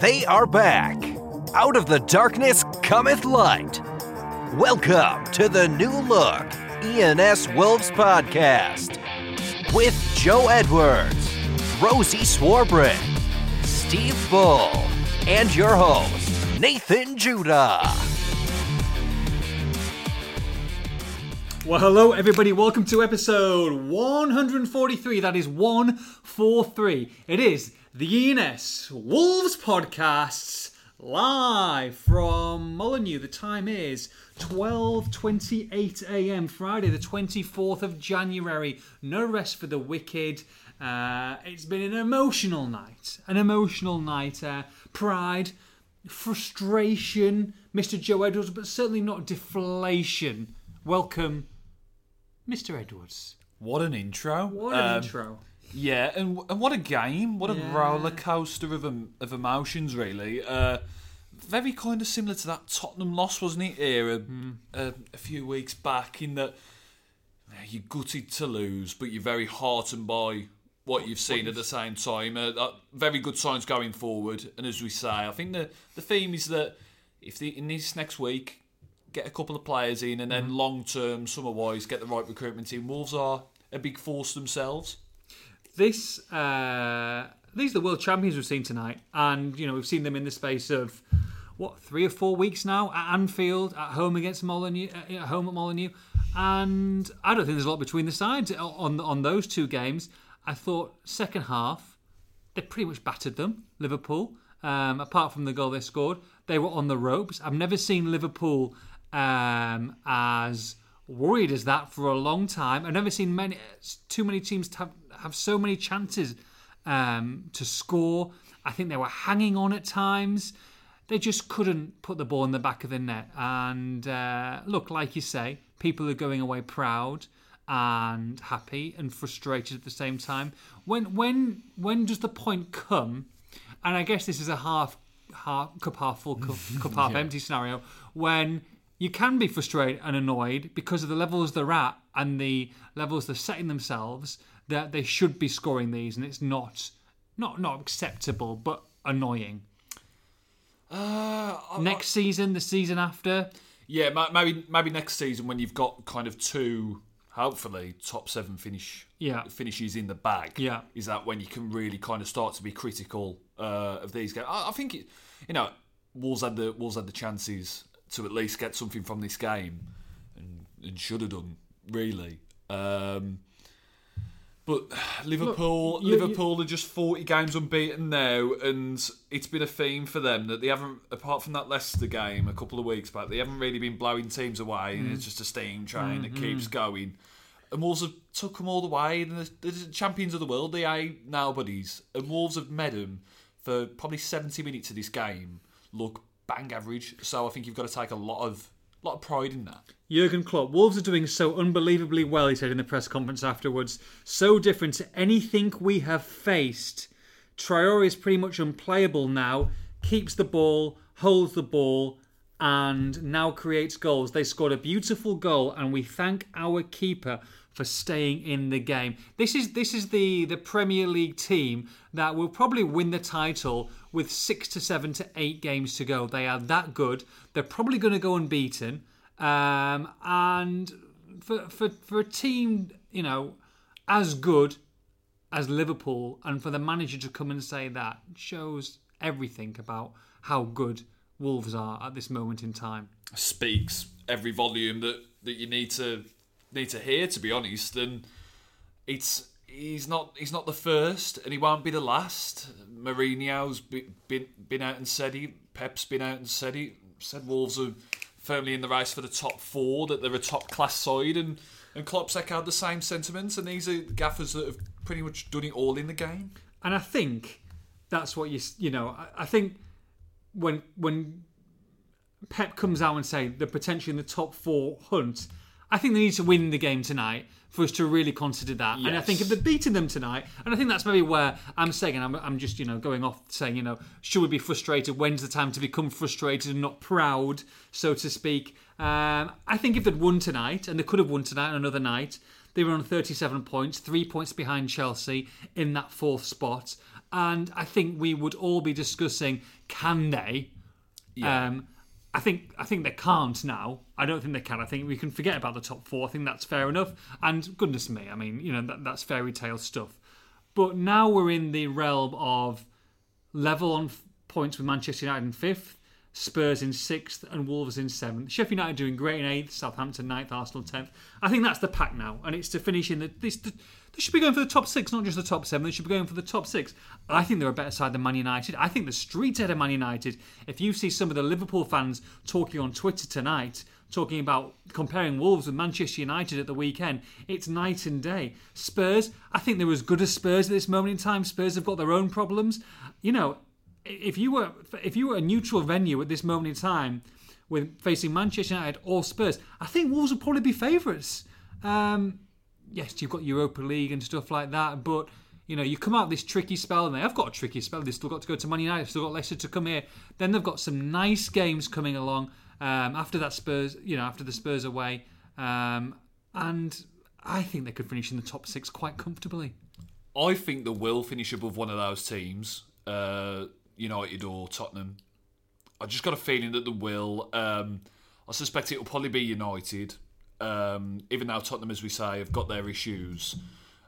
they are back. Out of the darkness cometh light. Welcome to the new look ENS Wolves podcast with Joe Edwards, Rosie Swarbrick, Steve Bull, and your host, Nathan Judah. Well, hello, everybody. Welcome to episode 143. That is 143. It is the ENS Wolves Podcasts live from Molyneux. The time is 12:28 a.m. Friday, the 24th of January. No rest for the wicked. Uh, it's been an emotional night. An emotional night. Uh, pride, frustration, Mr. Joe Edwards, but certainly not deflation. Welcome, Mr. Edwards. What an intro! What an Um, intro. Yeah, and, and what a game! What a Yeah. roller coaster of em- of emotions, really. Uh, very kind of similar to that Tottenham loss, wasn't it? Here a, Hmm. a, few weeks back, in that you're gutted to lose, but you're very heartened by what you've seen at the same time. Uh, uh, very good signs going forward, and as we say, I think the the theme is that if the, in this next week get a couple of players in, and then Hmm. long term, summer wise, get the right recruitment in, Wolves are a big force themselves. This, uh, these are the world champions we've seen tonight, and you know we've seen them in the space of what three or four weeks now at Anfield, at home against Molyneux, uh, at home at Molyneux, and I don't think there's a lot between the sides on on those two games. I thought second half they pretty much battered them, Liverpool. Um, apart from the goal they scored, they were on the ropes. I've never seen Liverpool um, as worried as that for a long time. I've never seen many, too many teams have, have so many chances um, to score. I think they were hanging on at times. They just couldn't put the ball in the back of the net. And uh, look, like you say, people are going away proud and happy and frustrated at the same time. When when when does the point come? And I guess this is a half half cup half full cup, cup half empty scenario when you can be frustrated and annoyed because of the levels they're at and the levels they're setting themselves that they should be scoring these and it's not not not acceptable but annoying. Uh, Next season, the season after, yeah, maybe maybe next season when you've got kind of two, hopefully top seven finish Yeah. finishes in the bag. Yeah. is that when you can really kind of start to be critical uh, of these games? I, I think it, you know Wolves had the Wolves had the chances to at least get something from this game, and, and should have done really. Um, but Liverpool, you- you- Liverpool are just forty games unbeaten now, and it's been a theme for them that they haven't, apart from that Leicester game a couple of weeks back, they haven't really been blowing teams away, and it's just a steam train that keeps going. And Wolves have took them all the way, and the, the champions of the world, they ain't nobodies, and Wolves have met them for probably seventy minutes of this game. Look bang average, so I think you've got to take a lot of lot of pride in that. Jurgen Klopp, Wolves are doing so unbelievably well, he said in the press conference afterwards. So different to anything we have faced. Traore is pretty much unplayable now, keeps the ball, holds the ball, and now creates goals. They scored a beautiful goal, and we thank our keeper for staying in the game. This is this is the the Premier League team that will probably win the title with six to seven to eight games to go. They are that good. They're probably going to go unbeaten. Um, and for, for for a team, you know, as good as Liverpool, and for the manager to come and say that shows everything about how good Wolves are at this moment in time. speaks every volume that, that you need to need to hear to be honest and it's he's not he's not the first and he won't be the last Mourinho's be- been been out and said he Pep's been out and said he said Wolves are firmly in the race for the top four that they're a top class side and and Klopp's echoed the same sentiments and these are gaffers that have pretty much done it all in the game And I think that's what you you know. I, I think when when Pep comes out and say they're potentially in the top four hunt, I think they need to win the game tonight for us to really consider that. And I think if they're beating them tonight, and I think that's maybe where I'm saying, and I'm, I'm just you know going off saying, you know, should we be frustrated? When's the time to become frustrated and not proud, so to speak? Um, I think if they'd won tonight, and they could have won tonight on another night, they were on 37 points, three points behind Chelsea in that fourth spot. and I think we would all be discussing can they. Um, I think I think they can't now. I don't think they can. I think we can forget about the top four. I think that's fair enough. And goodness me, I mean, you know, that, that's fairy tale stuff. But now we're in the realm of level on f- points with Manchester United in fifth, Spurs in sixth, and Wolves in seventh. Sheffield United doing great in eighth, Southampton ninth, Arsenal tenth. I think that's the pack now, and it's to finish in the. This, the they should be going for the top six, not just the top seven. They should be going for the top six. I think they're a better side than Man United. I think the streets ahead of Man United. If you see some of the Liverpool fans talking on Twitter tonight, talking about comparing Wolves with Manchester United at the weekend, it's night and day. Spurs, I think they're as good as Spurs at this moment in time. Spurs have got their own problems. You know, if you were if you were a neutral venue at this moment in time with facing Manchester United or Spurs, I think Wolves would probably be favourites. Um, yes, you've got Europa League and stuff like that, but you know, you come out this tricky spell, and they have got a tricky spell. They've still got to go to Man United, still got Leicester to come here. Then they've got some nice games coming along um, after that Spurs, you know, after the Spurs away, um, and I think they could finish in the top six quite comfortably. I think they will finish above one of those teams, uh, United or Tottenham. I just got a feeling that they will. Um, I suspect it will probably be United, um, even though Tottenham, as we say, have got their issues.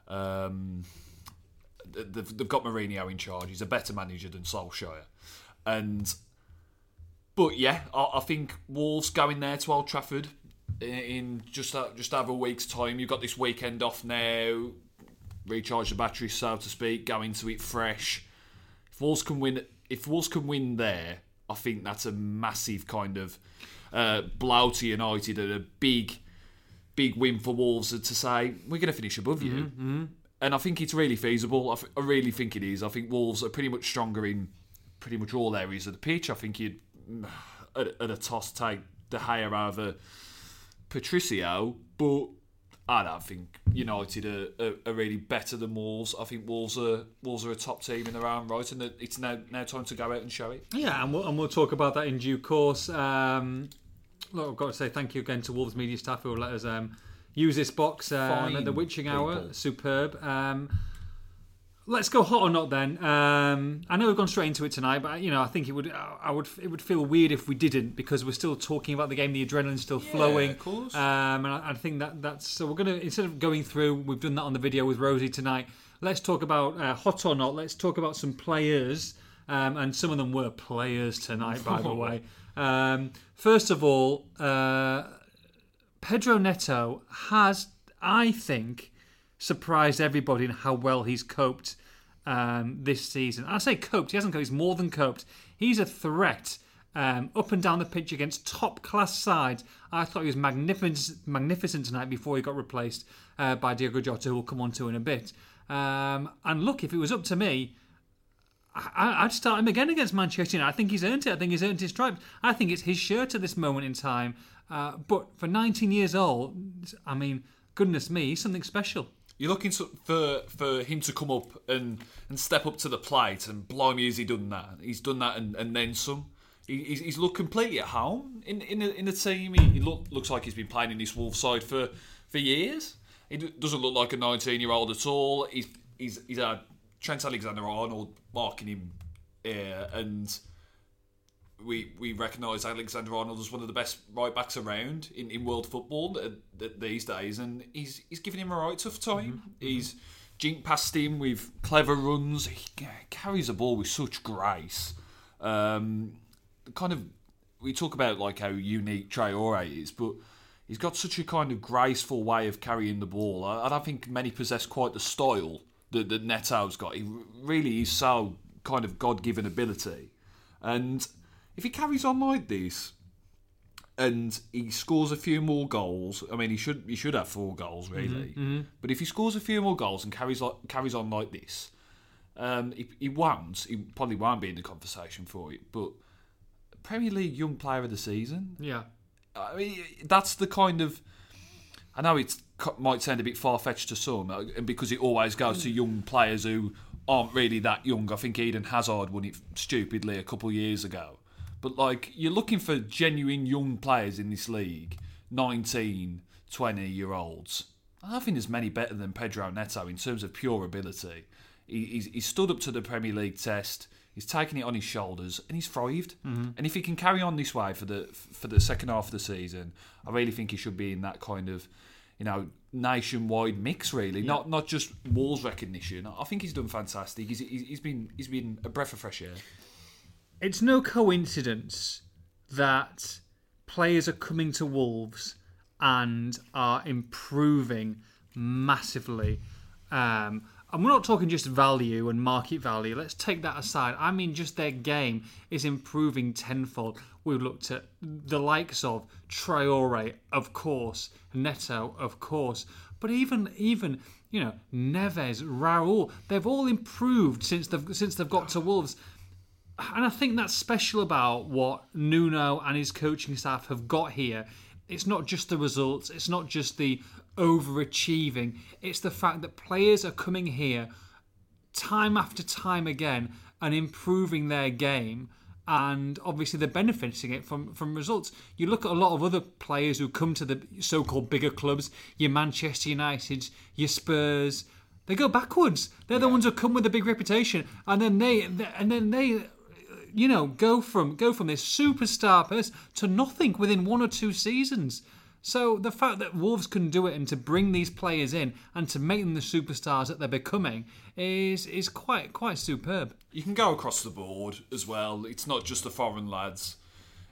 Um, they've, they've got Mourinho in charge. He's a better manager than Solskjaer, and but yeah, I, I think Wolves going there to Old Trafford in, just just over a week's time. You've got this weekend off now. Recharge the battery, so to speak. Go into it fresh. If Wolves can win, if Wolves can win there, I think that's a massive kind of uh, blow to United and a big, big win for Wolves to say we're going to finish above you. And I think it's really feasible. I, f- I really think it is. I think Wolves are pretty much stronger in pretty much all areas of the pitch. I think you'd at, at a toss take De Gea over Patricio, but I don't think United are, are, are really better than Wolves. I think Wolves are Wolves are a top team in their own right, and it's now now time to go out and show it. Yeah, and we'll, and we'll talk about that in due course. Um, look, I've got to say thank you again to Wolves media staff who let us um, use this box um, at the witching hour. Superb. Um, let's go hot or not then. Um, I know we've gone straight into it tonight, but you know I think it would I would it would feel weird if we didn't because we're still talking about the game. The adrenaline's still flowing. of course. Um, and I, I think that that's so we're gonna instead of going through, we've done that on the video with Rosie tonight. Let's talk about uh, hot or not. Let's talk about some players, um, and some of them were players tonight, by the way. Um, first of all, uh, Pedro Neto has, I think, surprised everybody in how well he's coped um, this season. I say coped, he hasn't coped, he's more than coped. He's a threat um, up and down the pitch against top class sides. I thought he was magnificent, magnificent tonight before he got replaced uh, by Diogo Jota, who we'll come on to in a bit. Um, and look, if it was up to me, I, I'd start him again against Manchester United. I think he's earned it. I think he's earned his stripes. I think it's his shirt at this moment in time. Uh, but for 19 years old, I mean, goodness me, he's something special. You're looking to, for for him to come up and, and step up to the plate, and blimey, has he done that? He's done that and, and then some. He, he's, he's looked completely at home in in the, in the team. He, he look, looks like he's been playing in this Wolves side for, for years. He doesn't look like a 19 year old at all. He's he's he's had Trent Alexander Arnold marking him, uh, and we we recognise Alexander Arnold as one of the best right backs around in, in world football these days, and he's he's giving him a right tough time. He's jinked past him with clever runs. He carries the ball with such grace. Um, kind of, we talk about like how unique Traore is, but he's got such a kind of graceful way of carrying the ball. I, I don't think many possess quite the style that, that Neto's got. He really is so kind of God given ability. And if he carries on like this, and he scores a few more goals, I mean, he should he should have four goals really. But if he scores a few more goals and carries like, carries on like this, um, he, he won't. He probably won't be in the conversation for it. But Premier League Young Player of the Season, Yeah. I mean, that's the kind of. I know it might sound a bit far fetched to some, uh, and because it always goes to young players who aren't really that young. I think Eden Hazard won it stupidly a couple of years ago. But like, you're looking for genuine young players in this league, 19, 20 year olds. I don't think there's many better than Pedro Neto in terms of pure ability. He, he's, he's stood up to the Premier League test. He's taken it on his shoulders and he's thrived. Mm-hmm. And if he can carry on this way for the for the second half of the season, I really think he should be in that kind of, you know, nationwide mix. Really, not not just Wolves recognition. I think he's done fantastic. He's, he's been he's been a breath of fresh air. It's no coincidence that players are coming to Wolves and are improving massively. Um, and we're not talking just value and market value. Let's take that aside. I mean, just their game is improving tenfold. We've looked at the likes of Traore, of course, Neto, of course, but even even you know Neves, Raul, they've all improved since they've since they've got to Wolves. And I think that's special about what Nuno and his coaching staff have got here. It's not just the results, it's not just the overachieving, it's the fact that players are coming here time after time again and improving their game and obviously they're benefiting it from from results. You look at a lot of other players who come to the so-called bigger clubs, your Manchester United, your Spurs, they go backwards. They're the ones who come with a big reputation and then they and then they you know, go from go from this superstar person to nothing within one or two seasons. So the fact that Wolves can do it and to bring these players in and to make them the superstars that they're becoming is is quite quite superb. You can go across the board as well. It's not just the foreign lads.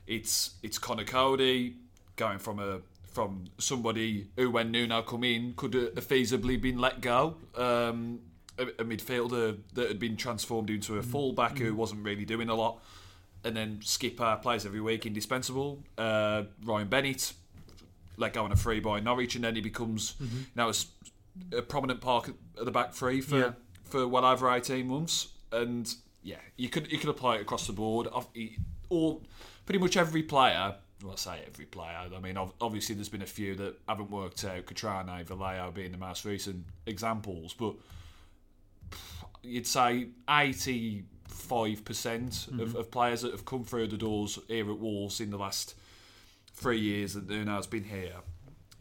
It's it's Connor Cody going from a from somebody who, when Nuno come in, could have feasibly been let go. Um, a, a midfielder that had been transformed into a mm. fullback who mm. wasn't really doing a lot, and then Skipper plays every week, indispensable. Uh, Ryan Bennett let go on a free by Norwich, and then he becomes mm-hmm. now a, a prominent part at the back three for Yeah. for well over eighteen months. And yeah, you could you could apply it across the board. All pretty much every player. Well, I say every player. I mean, obviously, there's been a few that haven't worked out. Cutrone, Vallejo being the most recent examples, but you'd say 85% of, of players that have come through the doors here at Wolves in the last three years that Nuno's been here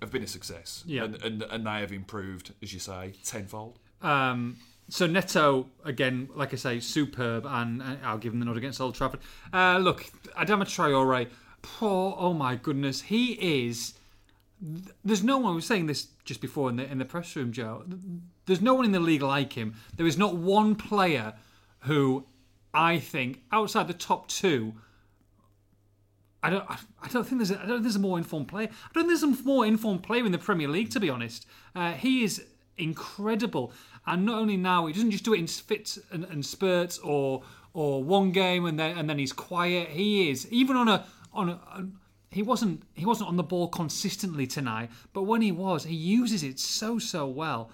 have been a success. Yeah. And, and, and they have improved, as you say, tenfold. Um, so Neto again, like I say, superb, and uh, I'll give him the nod against Old Trafford. Uh, look, Adama Traore, poor, oh my goodness, he is. There's no one. I was saying this just before in the in the press room, Joe. There's no one in the league like him. There is not one player who I think outside the top two. I don't. I don't think there's. A, I don't think there's a more informed player. I don't think there's a more informed player in the Premier League. To be honest, uh, he is incredible. And not only now, he doesn't just do it in fits and, and spurts or or one game and then and then he's quiet. He is even on a on a. he wasn't he wasn't on the ball consistently tonight, but when he was, he uses it so so well.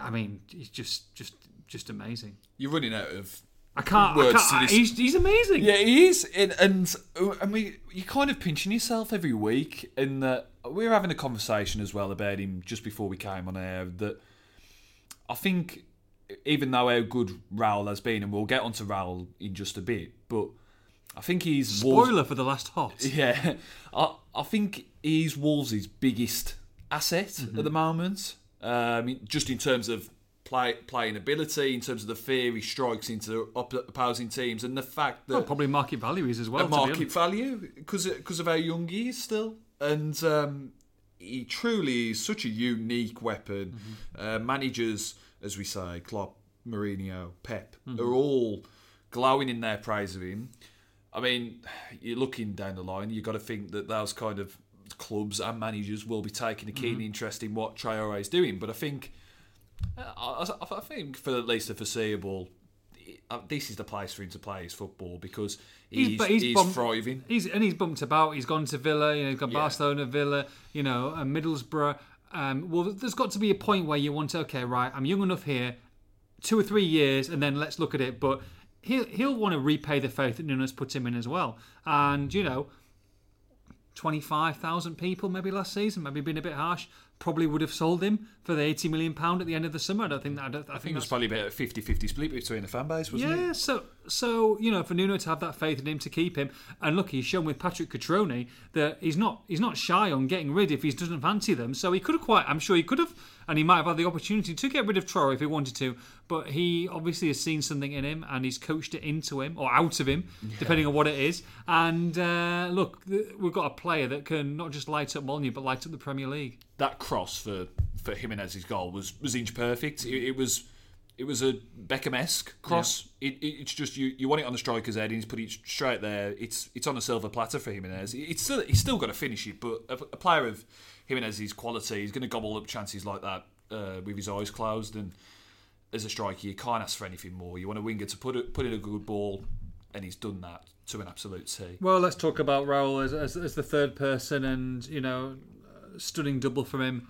I mean, he's just just just amazing. You're running out of. I can't. I Words can't to this- he's, he's amazing. Yeah, he is, and and I mean, you're kind of pinching yourself every week. In that we were having a conversation as well about him just before we came on air. That I think, even though how good Raul has been, and we'll get onto Raul in just a bit, but I think he's Wolves- Spoiler for the last hot. Yeah, I I think he's Wolves' biggest asset at the moment. Um, just in terms of play playing ability, in terms of the fear he strikes into op- opposing teams, and the fact that Well, probably market value is as well. to be market value because because of how young he is still, and um, he truly is such a unique weapon. Uh, managers, as we say, Klopp, Mourinho, Pep, they're all glowing in their praise of him. I mean, you're looking down the line, you've got to think that those kind of clubs and managers will be taking a keen interest in what Traore is doing. But I think, uh, I, I I think for at least the foreseeable, uh, this is the place for him to play his football because he's, but he's, bumped- thriving. He's and he's bumped about. He's gone to Villa. You know, he's got Yeah. Barcelona, Villa. You know, and Middlesbrough. Um, well, there's got to be a point where you want to. Okay, right. I'm young enough here. Two or three years, and then let's look at it. But he'll he'll want to repay the faith that Nuno's put him in as well. And you know, twenty five thousand people maybe last season, maybe been a bit harsh. probably would have sold him for the 80 million pound at the end of the summer. I don't think that. I, don't, I, I think it was probably about a 50-50 split between the fan base, wasn't it? yeah, so so you know, for Nuno to have that faith in him to keep him, and look, he's shown with Patrick Cutrone that he's not he's not shy on getting rid if he doesn't fancy them. So he could have quite, I'm sure he could have, and he might have had the opportunity to get rid of Troy if he wanted to. But he obviously has seen something in him, and he's coached it into him or out of him, depending on what it is. And uh, look, we've got a player that can not just light up Molyneux, but light up the Premier League. that cross for for Jimenez's goal was was inch perfect. It, it was it was a Beckham-esque cross. It, it, it's just you, you want it on the striker's head, and he's put it straight there. It's it's on a silver platter for Jimenez. It- It's still he's still got to finish it, but a, a player of Jimenez's quality, he's going to gobble up chances like that uh, with his eyes closed. And as a striker, you can't ask for anything more. You want a winger to put it, put in a good ball, and he's done that to an absolute T. Well, let's talk about Raul as, as, as the third person, and you know, uh, stunning double from him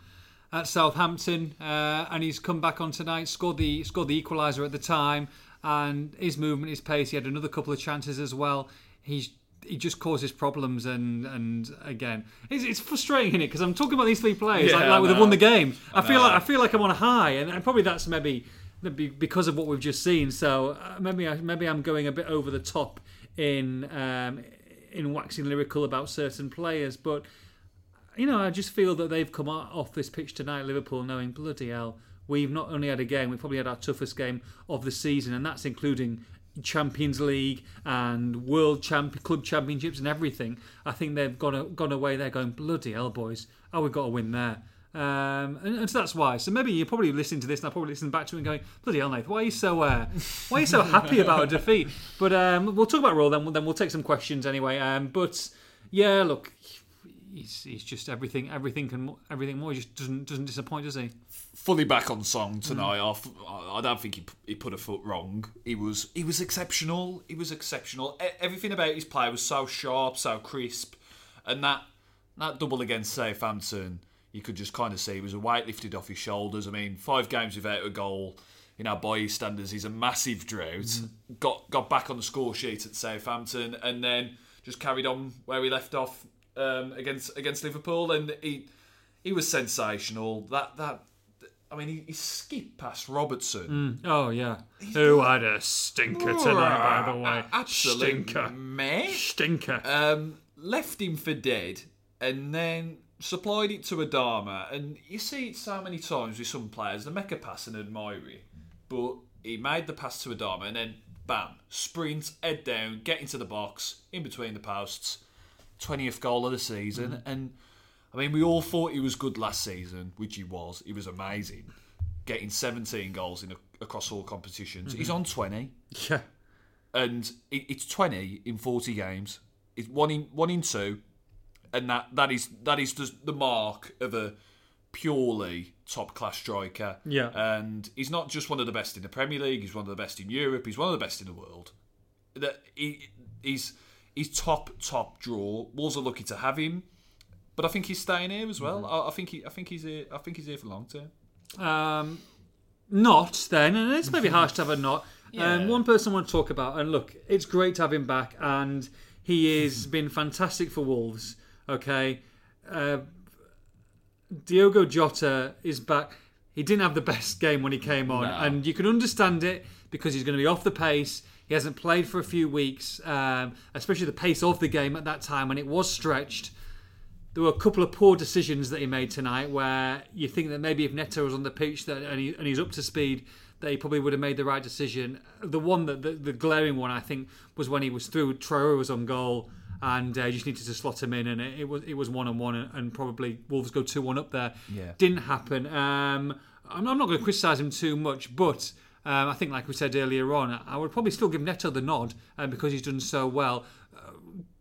at Southampton, uh, and he's come back on tonight. Scored the scored the equaliser at the time, and his movement, his pace. He had another couple of chances as well. He's he just causes problems, and and again, it's, it's frustrating, it? Because I'm talking about these three players, Yeah, like, I like they've won the game. I, feel like I feel like I'm on a high, and, and probably that's maybe maybe because of what we've just seen. So uh, maybe I, maybe I'm going a bit over the top in um, in waxing lyrical about certain players, but you know I just feel that they've come off this pitch tonight, Liverpool, knowing bloody hell. We've not only had a game, we've probably had our toughest game of the season, and that's including Champions League and World Champ- Club Championships and everything. I think they've gone gone away there going bloody hell, boys. Oh, we've got to win there. Um, and, and so that's why. So maybe you're probably listening to this, and I'll probably listen back to it and going, "Bloody hell, Nathan, why are you so uh, why are you so happy about a defeat?" But um, we'll talk about Raul then. Then we'll take some questions anyway. Um, but yeah, look, he's, he's just everything, everything can, everything more. He just doesn't doesn't disappoint, does he? fully back on song mm. tonight. I I don't think he, he put a foot wrong. He was he was exceptional. He was exceptional. Everything about his play was so sharp, so crisp, and that that double against Southampton, you could just kind of see it was a weight lifted off his shoulders. I mean, five games without a goal. You know, by his standards, he's a massive drought. Mm. Got got back on the score sheet at Southampton, and then just carried on where he left off um, against against Liverpool, and he he was sensational. That that I mean, he, he skipped past Robertson. Oh yeah. Who had a stinker tonight, by the way? Absolute stinker, meh. stinker. Um, left him for dead, and then supplied it to Adama. And you see it so many times with some players. They make a pass and admire it, but he made the pass to Adama, and then bam, sprint, head down, get into the box, in between the posts. Twentieth goal of the season, mm-hmm. and I mean, we all thought he was good last season, which he was. He was amazing, getting 17 goals in a, across all competitions. Mm-hmm. He's on 20, yeah. and it, it's 20 in 40 games. It's one in one in two, and that that is that is just the mark of a purely top class striker. Yeah. and he's not just one of the best in the Premier League. He's one of the best in Europe. He's one of the best in the world. That he, he's he's top top draw. Wolves are lucky to have him. But I think he's staying here as well. I, I think he, I think he's here. I think he's here for long term. Um, not then, and it's maybe harsh to have a not. Yeah. Um, one person I want to talk about, and look, it's great to have him back, and he has been fantastic for Wolves. Okay, uh, Diogo Jota is back. He didn't have the best game when he came on, No. and you can understand it because he's going to be off the pace. He hasn't played for a few weeks, um, especially the pace of the game at that time when it was stretched there were a couple of poor decisions that he made tonight where you think that maybe if Neto was on the pitch that, and, he, and he's up to speed, that he probably would have made the right decision. The one that the, the glaring one I think was when he was through. Traore was on goal, and uh, just needed to slot him in, and it, it was it was one on one, and probably Wolves go two one up there. Yeah. didn't happen. Um, I'm, I'm not going to criticise him too much, but. Um, I think, like we said earlier on, I would probably still give Neto the nod um, because he's done so well.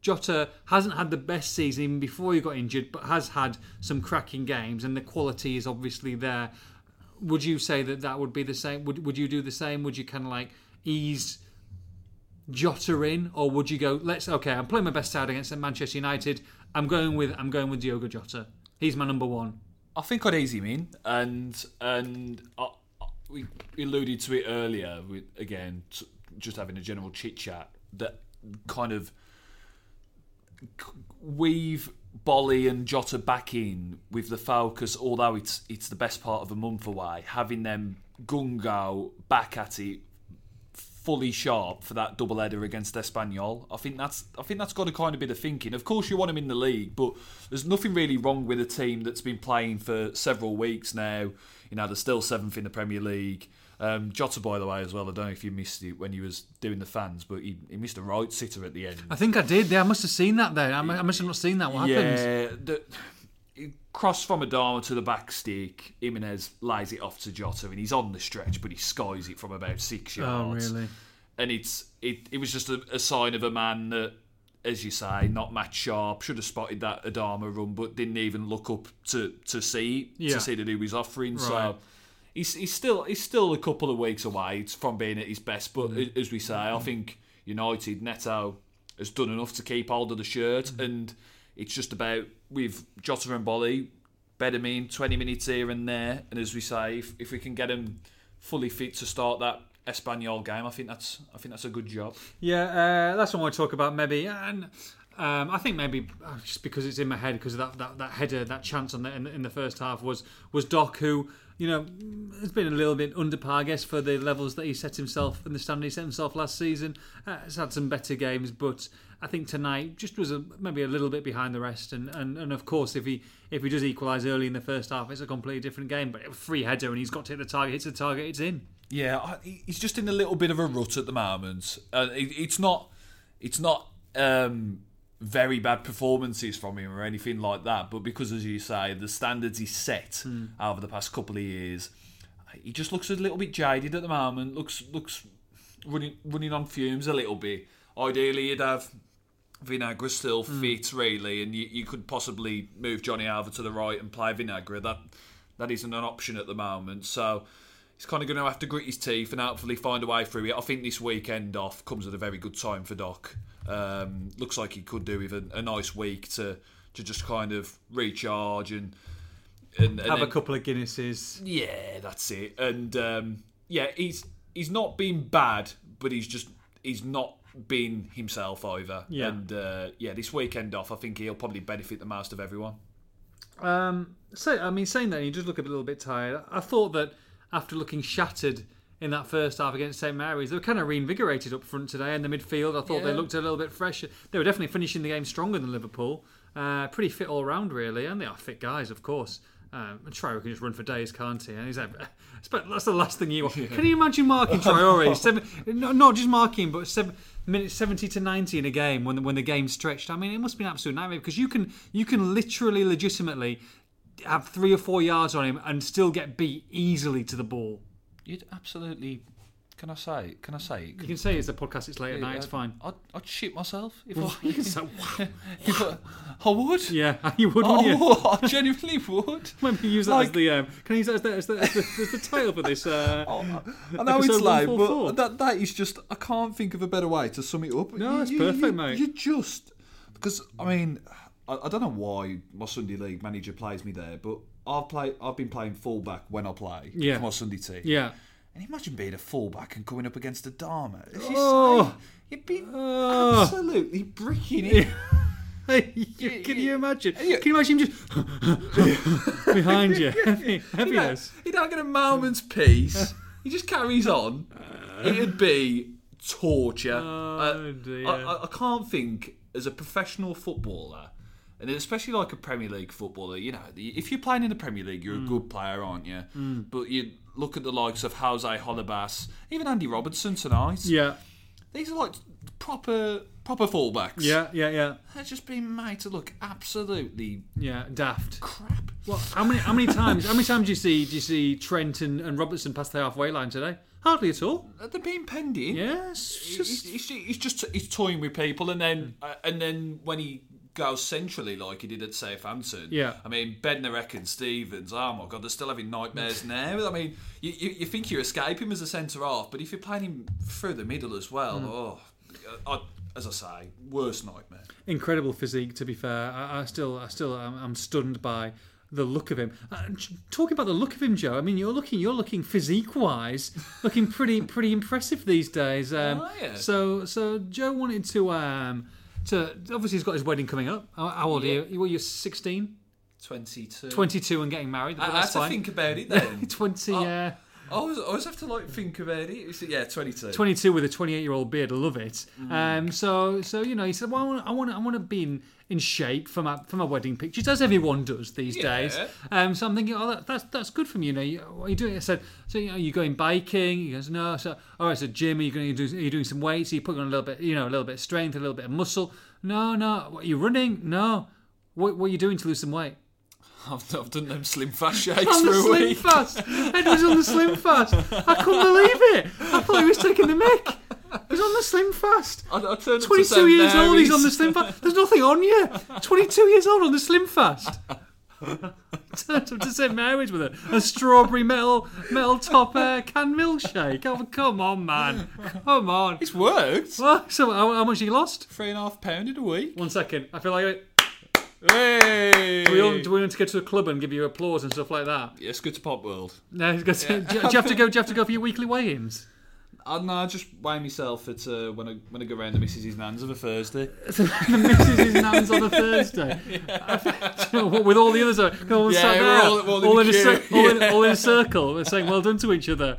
Jota hasn't had the best season even before he got injured, but has had some cracking games, and the quality is obviously there. Would you say that that would be the same? Would Would you do the same? Would you kind of like ease Jota in, or would you go? Let's okay. I'm playing my best side against Manchester United. I'm going with I'm going with Diogo Jota. He's my number one. I think I'd ease him in, and and we alluded to it earlier. With again, t- just having a general chit chat that kind of we've Boly and Jota back in with the focus, although it's it's the best part of a month away, having them gungo back at it fully sharp for that double header against Espanyol. I think that's I think that's got to kind of be the thinking. Of course, you want them in the league, but there's nothing really wrong with a team that's been playing for several weeks now. You know, they're still seventh in the Premier League. Um, Jota, by the way, as well. I don't know if you missed it when he was doing the fans, but he, he missed a right sitter at the end. I think I did. Yeah, I must have seen that there. I I must have not seen that. What happened? Yeah, the, cross from Adama to the back stick. Jimenez lays it off to Jota, and he's on the stretch, but he skies it from about six yards. Oh, really? And it's it, it was just a, a sign of a man that, as you say, not match sharp. Should have spotted that Adama run, but didn't even look up to to see Yeah. to see that he was offering. Right. So. He's, he's still he's still a couple of weeks away from being at his best, but Mm. as we say, I think United Neto has done enough to keep hold of the shirt, Mm. and it's just about with Jota and Boly, better mean twenty minutes here and there, and as we say, if, if we can get him fully fit to start that Espanyol game, I think that's I think that's a good job. Yeah, uh, that's what I want to talk about maybe. And um, I think maybe uh, just because it's in my head because of that, that, that header, that chance on the, in, in the first half was was Doc who you know has been a little bit under par, I guess, for the levels that he set himself in the standard he set himself last season. Uh, has had some better games, but I think tonight just was a, maybe a little bit behind the rest. And, and, and of course, if he if he does equalise early in the first half, it's a completely different game. But a free header and he's got to hit the target, hits the target, it's in. Yeah, he's just in a little bit of a rut at the moment. Uh, it, it's not, it's not um, very bad performances from him or anything like that. But because, as you say, the standards he's set over the past couple of years, he just looks a little bit jaded at the moment. Looks looks running running on fumes a little bit. Ideally, you'd have Vinagre still fit, really, and you, you could possibly move Johnny over to the right and play Vinagre. That that isn't an option at the moment. So he's kind of going to have to grit his teeth and hopefully find a way through it. I think this weekend off comes at a very good time for Doc. Um, looks like he could do with a, a nice week to to just kind of recharge and and, and Have a couple of Guinnesses. yeah, that's it. And um, yeah, he's he's not been bad, but he's just he's not been himself either. Yeah. And uh, yeah, this weekend off, I think he'll probably benefit the most of everyone. Um, so I mean, saying that, he does look a little bit tired. I thought that after looking shattered in that first half against St Mary's, they were kind of reinvigorated up front today in the midfield. I thought they looked a little bit fresher. They were definitely finishing the game stronger than Liverpool. Uh, pretty fit all round, really, and they are fit guys, of course. Um, and Traore can just run for days, can't he? And he's like, that's the last thing you want. Can you imagine marking Traore? seven, not, not just marking, but seven minutes seventy to ninety in a game when the, when the game's stretched. I mean, it must be an absolute nightmare because you can you can literally, legitimately have three or four yards on him and still get beat easily to the ball. You'd absolutely. Can I say? Can I say? You can say it's a podcast. It's late at night. It's fine. I'd, I'd shit myself if I. You can say, if I, I would. Yeah, you would, wouldn't you? Oh, I genuinely would. Maybe use that as Like- the um, can I use that as the, as the, as the, as the title for this? Uh, I know it's Episode late, 144. but that that is just I can't think of a better way to sum it up. No, it's perfect, mate. You just because I mean I, I don't know why my Sunday league manager plays me there, but I've played I've been playing fullback when I play Yeah. for my Sunday team. yeah. And imagine being a fullback and coming up against Adama. As you Oh. say, you'd be Oh. absolutely bricking it. You- can you imagine? Can you imagine him just behind you? Heavy, He heaviness. don't, he don't get a moment's peace. he just carries on. It'd be torture. Oh, Uh. I, I, I can't think as a professional footballer, and especially like a Premier League footballer. You know, if you're playing in the Premier League, Mm. you're a good player, aren't you? But you look at the likes of Jose Holebas, even Andy Robertson tonight. Yeah, These are like proper proper fullbacks. yeah, yeah, yeah, they're just being made to look absolutely yeah. Daft. crap. Well, how many how many times how many times do you see do you see Trent and, and Robertson past the halfway line today? Hardly at all. They're being penned in. Yes, He's, just he's, he's just he's toying with people, and then uh, and then when he goes centrally like he did at Southampton, Yeah. I mean Bednarek and Stephens. Oh my God, they're still having nightmares now. I mean, you, you, you think you escape him as a centre half, but if you're playing him through the middle as well, Hmm. oh, I, as I say, worst nightmare. incredible physique. To be fair, I, I still I still I'm, I'm stunned by the look of him. Uh, talking about the look of him, Joe. I mean, you're looking you're looking physique wise, looking pretty pretty impressive these days. Um, Oh, yeah. So so Joe wanted to um, to obviously he's got his wedding coming up. How, how old Yeah. are you? Well, you're 16, 22. 22 and getting married. I, I had that's to think about it then. 20, Oh. yeah. I always, I always have to like think about it. It's- yeah, 22. 22 with a 28 year old beard. I love it. Mm. Um, so, so you know, he said, "Well, I want, I want, I want to be in, in shape for my for my wedding pictures, as everyone does these Yeah. days." Um, so I'm thinking, "Oh, that, that's that's good for me." You know, you, what are you doing? I said, "So, you know, you going biking?" He goes, "No." So, all right. So, gym? Are you going to do? Are you doing some weights? Are you putting on a little bit, you know, a little bit of strength, a little bit of muscle? No, no. What, are you running? No. What, what are you doing to lose some weight? I've, I've done them slim fast shakes on for the a slim week. fast. Ed was on the slim fast. I couldn't believe it. I thought he was taking the mick. He's on the slim fast. I, I turned up to 22 years old, he's on the slim fast. There's nothing on you. 22 years old on the slim fast. Turned up to St Mary's with a, a strawberry metal metal top uh, can milkshake. Oh, come on, man. Come on. It's worked. Well, so how, how much you lost? Three and a half pound in a week. One second. I feel like it. Hey! Do we, all, do we want to go to a club and give you applause and stuff like that? Yes, good to Pop World. No, it's good do, do you have to go? Do you have to go for your weekly weigh-ins? I know, I just weigh myself at uh, when I when I go round the missus' His nans of a Thursday. the missus' nan's on a Thursday. With all the others, uh, all, Yeah, sat we're there, all- all in all a in a, queue. cir- all, in, all in a circle, We're saying well done to each other.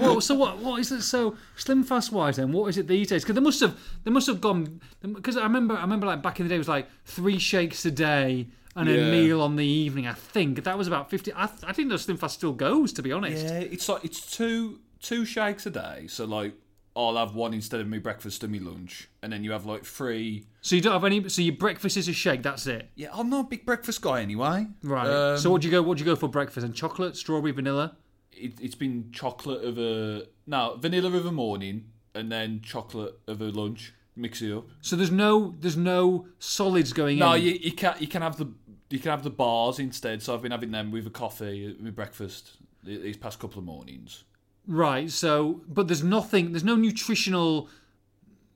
Well, so what? What is it? So slim fast wise, then what is it these days? Because they must have, they must have gone. Because I remember, I remember like back in the day, it was like three shakes a day and a meal on the evening. I think that was about fifty. I, I think the slim fast still goes, to be honest. Yeah, it's like it's two two shakes a day. So like I'll have one instead of my breakfast and my lunch, and then you have like three. So you don't have any. So your breakfast is a shake. That's it. Yeah, I'm not a big breakfast guy anyway. Right. Um, so what do you go? What do you go for breakfast? And chocolate, strawberry, vanilla. It, it's been chocolate of a now vanilla of a morning, and then chocolate of a lunch. Mix it up. So there's no there's no solids going No, in. No, you, you can you can have the you can have the bars instead. So I've been having them with a coffee, uh, with breakfast these past couple of mornings. Right. So but there's nothing there's no nutritional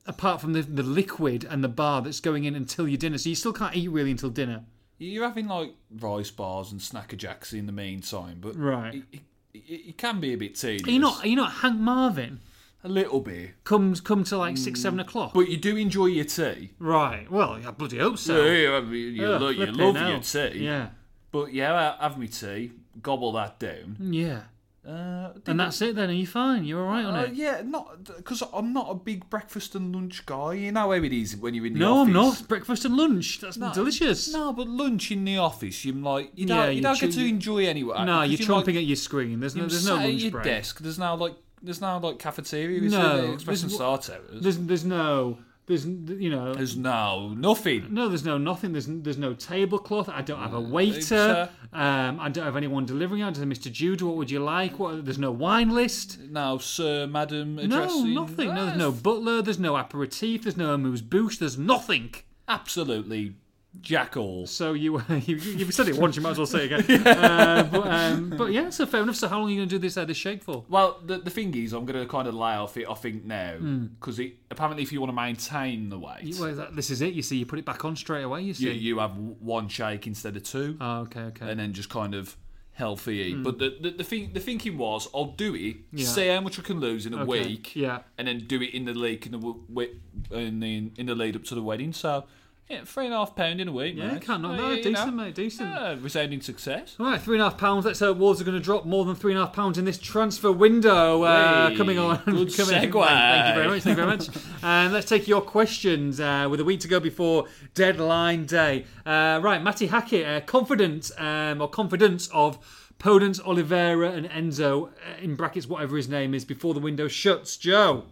apart from the, the liquid and the bar that's going in until your dinner. So you still can't eat really until dinner. You're having like rice bars and Snack a Jacks in the meantime, but Right. it, it, it can be a bit tedious. Are you not are you not Hank Marvin? a little bit, Comes come to like six, hmm. seven o'clock. but you do enjoy your tea. right. Well, I bloody hope so. Yeah, yeah, mean, you, Ugh, lo- you flipping love hell. your tea, Yeah. but yeah, I have me tea, gobble that down. Yeah. Uh, And that's it then. Are you fine? You're all right on Uh, it? yeah, not because I'm not a big breakfast and lunch guy. You know how it is when you're in the No, office. No, I'm not. Breakfast and lunch. That's delicious. No, but lunch in the office, you're like you don't, you you don't get to enjoy anyway. No, you're like- chomping at your screen. There's no, there's no lunch your break. desk. There's now like there's now like cafeteria. No, there? Express there's- Star Towers. There's there's no there's you know There's no nothing. no there's no nothing. There's there's no tablecloth. I don't have a waiter. waiter um, I don't have anyone delivering out to Mr Jude what would you like? What there's no wine list. No, sir, madam, no addressing. nothing. No there's no butler. There's no aperitif. There's no amuse bouche there's nothing. Absolutely, jack all. so you you you've said it once you might as well say it again uh, but, um, but yeah so fair enough so how long are you going to do this uh, this shake for Well, the, the thing is, I'm going to kind of lay off it. I think now Hmm. because apparently, if you want to maintain the weight, You- well, that, this is it you see you put it back on straight away you see you, you have one shake instead of two. oh okay okay and then just kind of healthy eat. But the, the the thing the thinking was, I'll do it. Yeah. see how much I can lose in a Okay, week, yeah. and then do it in the leak in the in the in the lead up to the wedding. So yeah, three and a half pound in a week. yeah mate. can't knock Uh, that you decent mate decent uh, resounding success. All right, three and a half pounds. Let's hope Wolves are going to drop more than three and a half pounds in this transfer window. Uh, Hey, coming on. good coming, segue. Thank you very much. Thank you very much. and let's take your questions uh, with a week to go before deadline day. Uh, right, Matty Hackett, uh, confident um, or confidence of Podence, Oliveira, and Enzo uh, in brackets, whatever his name is, before the window shuts. Joe.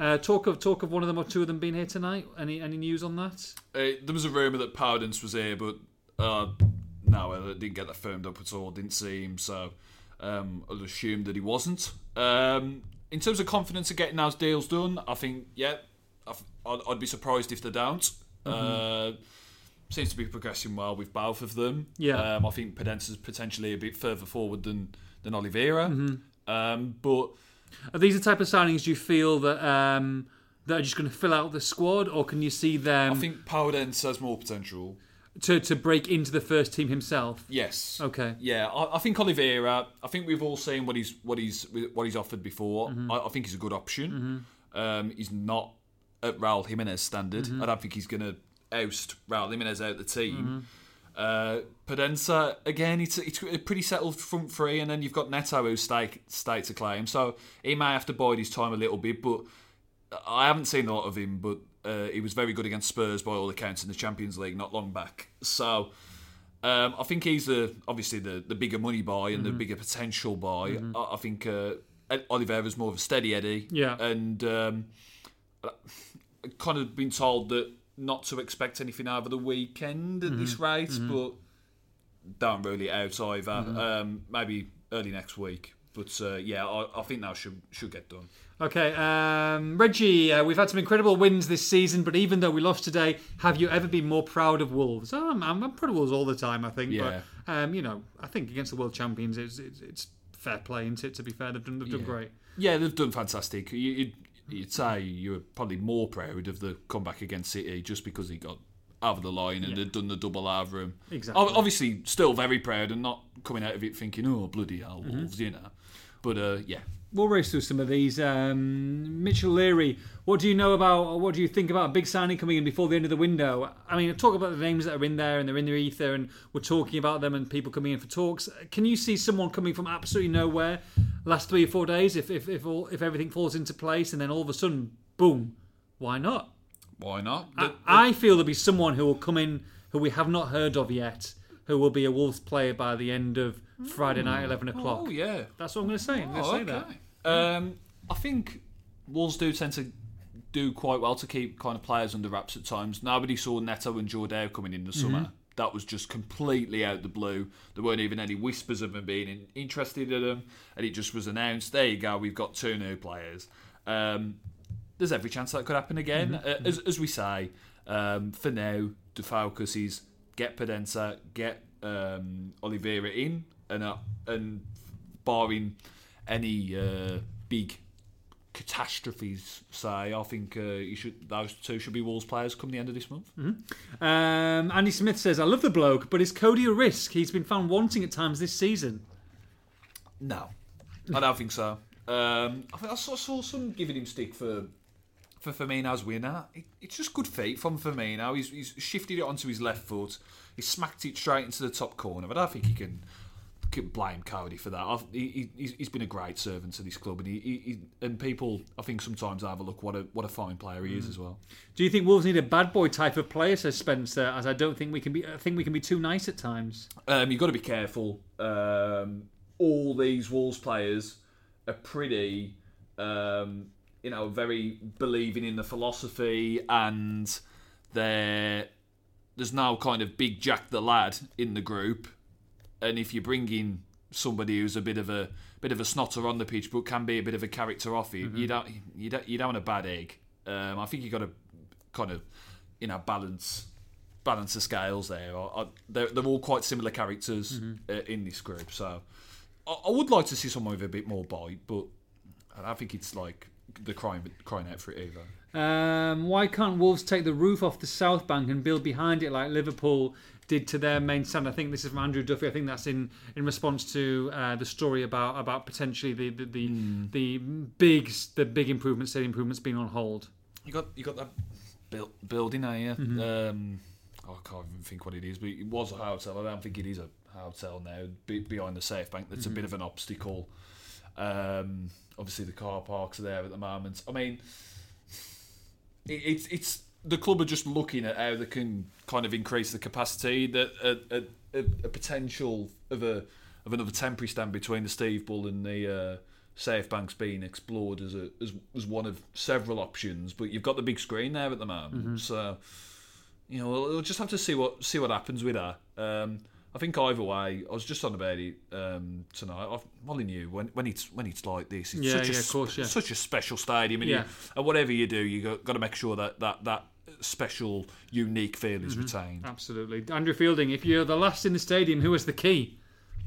Uh, talk of talk of one of them or two of them being here tonight. Any any news on that? Uh, there was a rumor that Podence was here, but uh, no, I didn't get that firmed up at all. Didn't see him, so um, I'll assume that he wasn't. Um, in terms of confidence of getting those deals done, I think yeah, I'd, I'd be surprised if they don't. Uh, seems to be progressing well with both of them. Yeah. um, I think Podence is potentially a bit further forward than than Oliveira, um, but. Are these the type of signings you feel that um, that are just going to fill out the squad, or can you see them I think Podence has more potential. to to break into the first team himself? Yes. Okay. Yeah, I, I think Oliveira. I think we've all seen what he's what he's what he's offered before. Mm-hmm. I, I think he's a good option. Um, he's not at Raul Jimenez standard. I don't think he's going to oust Raul Jimenez out the team. Uh, Podence again, it's it's a pretty settled front three, and then you've got Neto who stake states a claim, so he may have to bide his time a little bit. But I haven't seen a lot of him, but uh, he was very good against Spurs by all accounts in the Champions League not long back. So um, I think he's the obviously the, the bigger money buy and the bigger potential buy. I, I think uh, Oliveira's more of a steady Eddie, Yeah. and um, kind of been told that not to expect anything over the weekend at this rate, but don't rule it out either. Um, maybe early next week. But uh, yeah, I, I think that should should get done. Okay, um, Reggie, uh, we've had some incredible wins this season, but even though we lost today, have you ever been more proud of Wolves? Oh, I'm, I'm proud of Wolves all the time, I think. Yeah. But, um, you know, I think against the world champions, it's, it's, it's fair play, isn't it? To be fair, they've done, they've done Yeah. great. Yeah, they've done fantastic. You, you'd, say you were probably more proud of the comeback against City just because he got over the line and had done the double over him. Exactly. Obviously, still very proud and not coming out of it thinking, oh, bloody hell, Mm-hmm. Wolves, you know. But uh, yeah, We'll race through some of these. Um, Mitchell Leary, what do you know about, or what do you think about a big signing coming in before the end of the window? I mean, talk about the names that are in there and they're in the ether, and we're talking about them and people coming in for talks. Can you see someone coming from absolutely nowhere last three or four days if if if, all, if everything falls into place, and then all of a sudden, boom, why not? why not? I, The- I feel there'll be someone who will come in who we have not heard of yet, who will be a Wolves player by the end of Friday night, eleven o'clock. oh, yeah. That's what I'm going to say. I'm going to Oh, say okay. that. Um, I think Wolves do tend to do quite well to keep kind of players under wraps at times. Nobody saw Neto and Jordao coming in the summer. That was just completely out the blue. There weren't even any whispers of them being in, interested in them, and it just was announced. There you go. We've got two new players. Um, there's every chance that could happen again. Uh, as, as we say, um, for now, the focus is get Podence, get um, Oliveira in, and uh, and barring any uh, big catastrophes, say, I think uh, you should those two should be Wolves players come the end of this month. Um, Andy Smith says, I love the bloke, but is Coady a risk? He's been found wanting at times this season. No, I don't think so. Um, I think I saw, saw some giving him stick for for Firmino's winner. It, it's just good feet from Firmino. He's, he's shifted it onto his left foot. He smacked it straight into the top corner. But I don't think he can blame Coady for that. I've, he, he- he's, he's been a great servant to this club, and he, he, he and people I think sometimes have a look what a what a fine player he is as well. Do you think Wolves need a bad boy type of player, says Spencer, as I don't think we can be I think we can be too nice at times. Um, you've got to be careful. Um, all these Wolves players are pretty, um, you know, very believing in the philosophy, and they're, there's no kind of big Jack the lad in the group. And if you bring in somebody who's a bit of a bit of a snotter on the pitch, but can be a bit of a character off it, you don't you don't you don't want a bad egg. Um, I think you've got to kind of you know balance balance the scales there. I, I, they're, they're all quite similar characters uh, in this group, so I, I would like to see someone with a bit more bite, but I don't think it's like the crying crying out for it either. Um, why can't Wolves take the roof off the South Bank and build behind it like Liverpool did to their main stand? I think this is from Andrew Duffy. I think that's in, in response to uh, the story about about potentially the the the, the big the big improvements, steady improvements being on hold. You got you got that build, building there. Um, oh, I can't even think what it is, but it was a hotel. I don't think it is a hotel now. Be, behind the South Bank, that's a bit of an obstacle. Um, obviously, the car parks are there at the moment. I mean, it, it's it's the club are just looking at how they can kind of increase the capacity. That a, a, a, a potential of a of another temporary stand between the Steve Bull and the uh, South Bank's being explored as a as, as one of several options. But you've got the big screen there at the moment, so you know we'll, we'll just have to see what see what happens with that. Um, I think either way, I was just on about it um, tonight. I've, Molineux, when when it's when it's like this, it's Yeah, such a yeah, of course, yeah. such a special stadium, and, you, and whatever you do, you got, got to make sure that that that special, unique feel Mm-hmm. is retained. Absolutely, Andrew Fielding. If you're the last in the stadium, who has the key?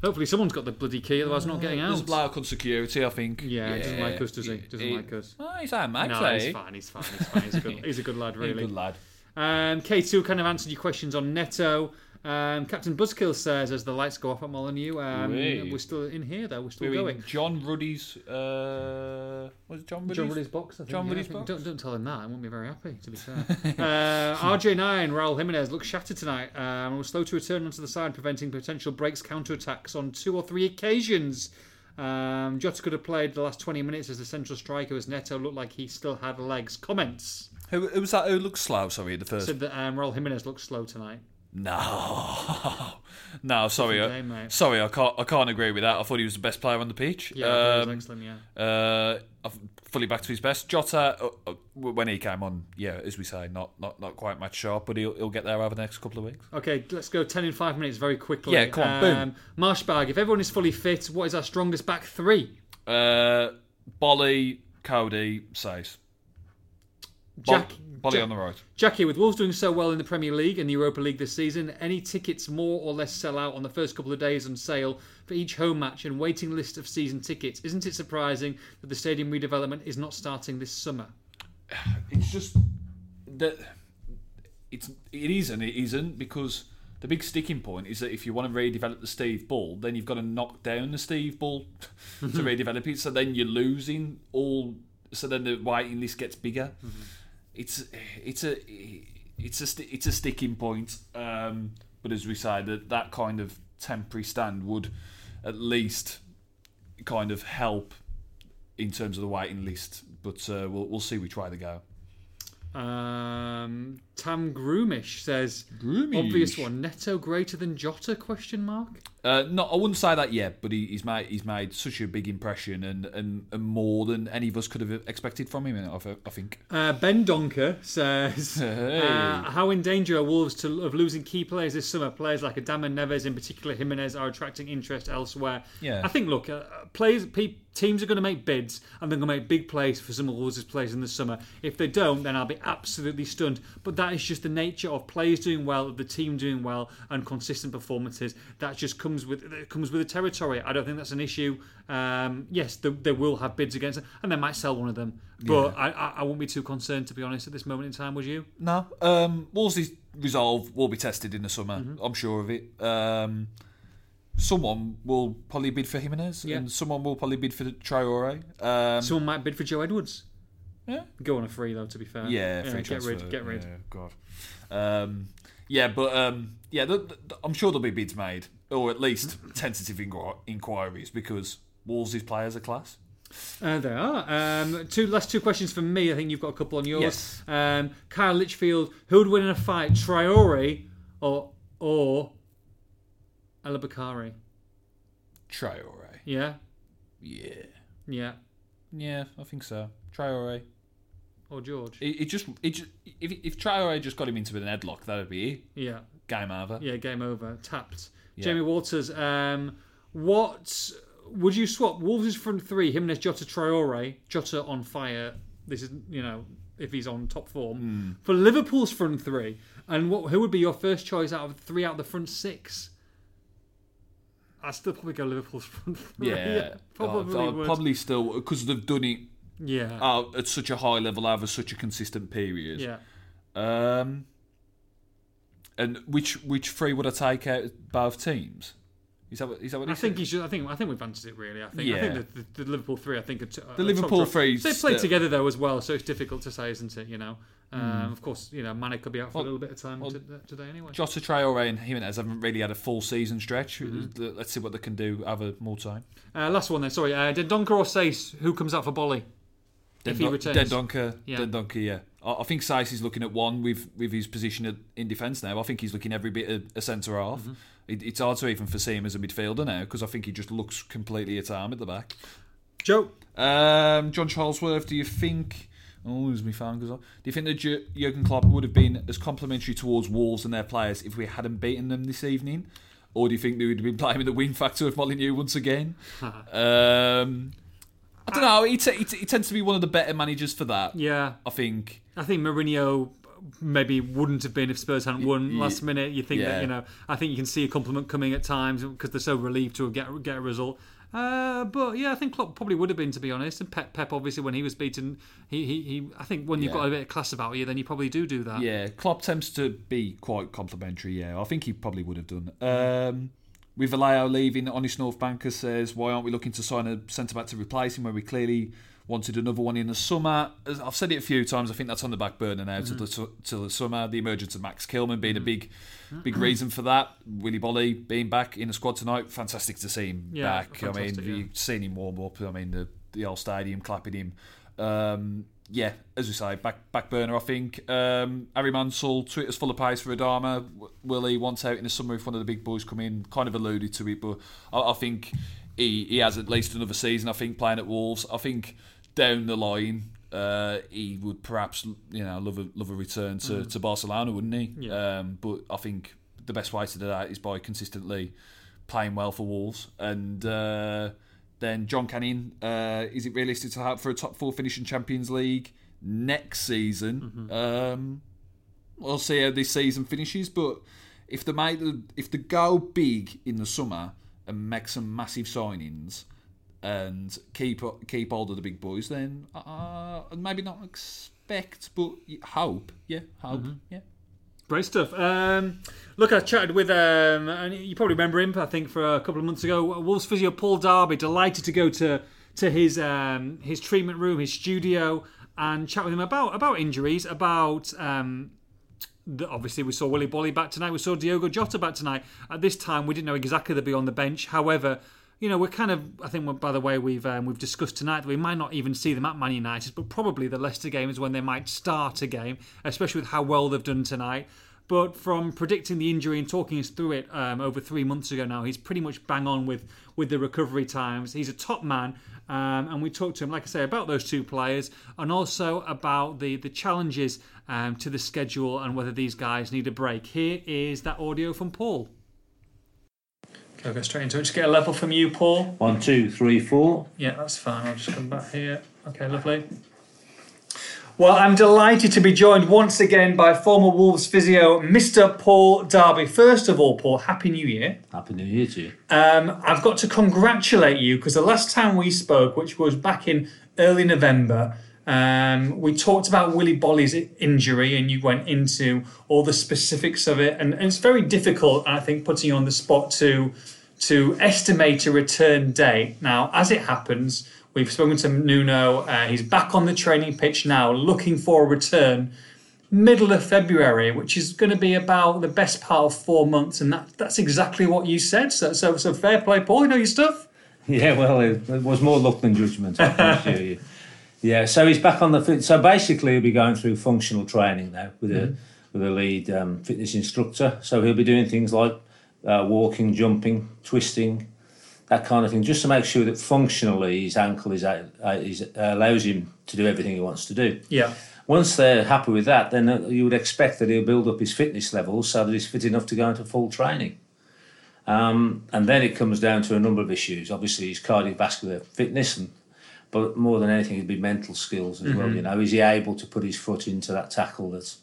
Hopefully, someone's got the bloody key. Otherwise, not getting There's a out. bloke on security, I think. Yeah, he doesn't like us, does he? Doesn't He- like us. Oh, he's our mate, No, eh? he's fine. He's fine. He's fine. He's a good, he's a good lad, really. He's a good lad. Um, K2 kind of answered your questions on Neto. Um, Captain Buzzkill says as the lights go off at Molineux, um, Wee. we're still in here though. We're still We're going. John Ruddy's. Uh, was it John Ruddy's? John Woody's box. I think, John yeah, I think- box? Don't, don't tell him that. I won't be very happy, to be fair. uh, RJ9, Raul Jimenez looks shattered tonight. Um, was slow to return onto the side, preventing potential breaks, counter-attacks on two or three occasions. Um, Jota could have played the last 20 minutes as the central striker, as Neto looked like he still had legs. Comments Who, who was that? Who looked slow? Sorry, the first. said that um, Raul Jimenez looks slow tonight. No, no. Sorry, I, mate. sorry. I can't. I can't agree with that. I thought he was the best player on the pitch. Yeah, Um, excellent. Yeah. Uh, fully back to his best. Jota, uh, uh, when he came on, yeah, as we say, not not, not quite match sharp, but he'll, he'll get there over the next couple of weeks. Okay, let's go 10 in 5 minutes very quickly. Yeah, come on, boom. um, Marshbag, if everyone is fully fit, what is our strongest back three? Uh, Boly, Coady, Saïss. Jack, Boly on the right. Jackie, with Wolves doing so well in the Premier League and the Europa League this season, any tickets more or less sell out on the first couple of days on sale for each home match and waiting list of season tickets? Isn't it surprising that the stadium redevelopment is not starting this summer? It's just that it's it is and it isn't because the big sticking point is that if you want to redevelop the Steve Bull, then you've got to knock down the Steve Bull to mm-hmm. redevelop it. So then you're losing all. So then the waiting list gets bigger. Mm-hmm. It's it's a it's a sti- it's a sticking point. Um, but as we say, that that kind of temporary stand would at least kind of help in terms of the waiting list. But uh, we'll we'll see which way they go. Um, Tam Groomish says, Groomish. obvious one, Neto greater than Jota? Question mark. Uh, no, I wouldn't say that yet, but he, he's made he's made such a big impression and, and, and more than any of us could have expected from him. I, I think. Uh, ben Donker says, Hey. uh, "How in danger are Wolves to, of losing key players this summer? Players like Adama Neves, in particular Jimenez, are attracting interest elsewhere. Yeah. I think. Look, uh, players, pe- teams are going to make bids, and they're going to make big plays for some of Wolves' players in the summer. If they don't, then I'll be absolutely stunned. But that is just the nature of players doing well, of the team doing well, and consistent performances. That just comes with it comes with the territory. I don't think that's an issue. Um, yes, they, they will have bids against it, and they might sell one of them. But I, I, I won't be too concerned, to be honest, at this moment in time. Would you? No, um, Wolves' resolve will be tested in the summer. Mm-hmm. I'm sure of it. Um, someone will probably bid for Jimenez, Yeah. and someone will probably bid for Traore. Um, Someone might bid for Joe Edwards. Yeah. Go on a free though. To be fair. yeah, free get transfer. rid. Get rid. Yeah, God. Um, yeah, but um, yeah, th th I'm sure there'll be bids made, or at least tentative inqu- inquiries, because Wolves' players are class. Uh, they are. Um, two last two questions from me. I think you've got a couple on yours. Yes. Um, Kyle Litchfield, who would win in a fight, Traore or or Alabakari? Traore. Yeah, Yeah. yeah. Yeah, I think so. Traore. Or George? It, it just, it just, if if Traore just got him into an headlock, that'd be it. Yeah, Game over. yeah. Game over. Tapped. Yeah. Jamie Walters. Um, what would you swap? Wolves' front three: Jimenez, Jota, Traore. Jota on fire. This is you know if he's on top form Hmm. for Liverpool's front three. And what who would be your first choice out of three out of the front six? I'd still probably go Liverpool's front three. Yeah, probably I'd, I'd would. probably still because they've done it yeah, uh, at such a high level over such a consistent period. yeah. Um, and which which three would I take out of both teams? Is that what, is that what I think he should. I think. I think we've answered it really. I think. I Yeah. think the, the, the Liverpool three. I think are t- The Liverpool three They played together though as well, so it's difficult to say, isn't it? You know. Um, Hmm. Of course, you know, Mane could be out for a little bit of time to, today anyway. Jota Traore and Jimenez haven't really had a full season stretch. Mm-hmm. Let's see what they can do over more time. Uh, last one then. Sorry, uh, Dendoncker or Saïss? Who comes out for Boly? If he Den- returns. Dendoncker, Yeah. Dendoncker, yeah. I, I think Saïss is looking at one with, with his position at, in defence now. I think he's looking every bit a, a centre half. Mm-hmm. It, it's hard to even foresee him as a midfielder now because I think he just looks completely at arm at the back. Joe. Um, John Charlesworth, do you think? Oh, as my phone goes off. Do you think that Ju- Jurgen Klopp would have been as complimentary towards Wolves and their players if we hadn't beaten them this evening, or do you think they would have been playing with the win factor of Molineux once again? um, I don't know. He, t- he, t- he tends to be one of the better managers for that. Yeah, I think. I think Mourinho maybe wouldn't have been if Spurs hadn't won last minute. You think yeah. that you know? I think you can see a compliment coming at times because they're so relieved to get get a result. Uh, but yeah, I think Klopp probably would have been to be honest. And Pep, Pep obviously when he was beaten, he he, he I think when you've Yeah. got a bit of class about you, then you probably do do that. Yeah, Klopp tends to be quite complimentary. Yeah, I think he probably would have done. Um, with Vallejo leaving, Honest North Banker says, "Why aren't we looking to sign a centre back to replace him? Where we clearly wanted another one in the summer." As I've said it a few times. I think that's on the back burner now till, the, mm-hmm. till the summer. The emergence of Max Kilman being a mm. big, big mm. reason for that. Willy Boly being back in the squad tonight, fantastic to see him Yeah, back. I mean, yeah. you've seen him warm up. I mean, the the old stadium clapping him. Um, yeah, as we say, back back burner. I think um, Harry Mansell, Twitter's full of praise for Adama. W- Willie wants out in the summer if one of the big boys come in. Kind of alluded to it, but I, I think he he has at least another season. I think playing at Wolves. I think down the line. Uh, he would perhaps, you know, love a love a return to, to Barcelona, wouldn't he? Yeah. Um, but I think the best way to do that is by consistently playing well for Wolves. And uh, then John Canning, uh, is it realistic to hope for a top four finish in Champions League next season? Um, we'll see how this season finishes. But if they make the, if they go big in the summer and make some massive signings and keep keep hold of the big boys, then uh, maybe not expect, but hope. Yeah, hope. Yeah. Great stuff. Um, look, I chatted with, um, and you probably remember him, I think, for a couple of months ago. Wolves physio Paul Darby, delighted to go to to his um, his treatment room, his studio, and chat with him about about injuries, about. Um, the, obviously, we saw Willy Boly back tonight. We saw Diogo Jota back tonight. At this time, we didn't know exactly they'd be on the bench. However, you know, we're kind of. I think, by the way, we've um, we've discussed tonight that we might not even see them at Man United, but probably the Leicester game is when they might start a game, especially with how well they've done tonight. But from predicting the injury and talking us through it um, over three months ago now, he's pretty much bang on with with the recovery times. He's a top man, um, and we talked to him, like I say, about those two players and also about the the challenges um, to the schedule and whether these guys need a break. Here is that audio from Paul. Okay, I'll go straight into it. Just get a level from you, Paul. One, two, three, four. Yeah, that's fine. I'll just come back here. Okay, lovely. Well, I'm delighted to be joined once again by former Wolves physio, Mr. Paul Darby. First of all, Paul, Happy New Year. Happy New Year to you. Um, I've got to congratulate you because the last time we spoke, which was back in early November, um, we talked about Willy Boly's injury and you went into all the specifics of it. And, and it's very difficult, I think, putting you on the spot to to estimate a return date. Now, as it happens, we've spoken to Nuno. Uh, he's back on the training pitch now, looking for a return middle of February, which is going to be about the best part of four months, and that, that's exactly what you said. So, so, so fair play, Paul. You know your stuff. Yeah, well, it, it was more luck than judgment. I can assure you. Yeah, so he's back on the fit. So basically, he'll be going through functional training now with a with a lead um, fitness instructor. So he'll be doing things like uh, walking, jumping, twisting, that kind of thing, just to make sure that functionally his ankle is, uh, is uh, allows him to do everything he wants to do. Yeah. Once they're happy with that, then uh, you would expect that he'll build up his fitness levels so that he's fit enough to go into full training. Um, and then it comes down to a number of issues. Obviously, his cardiovascular fitness, and but more than anything, it'd be mental skills as well. You know, is he able to put his foot into that tackle that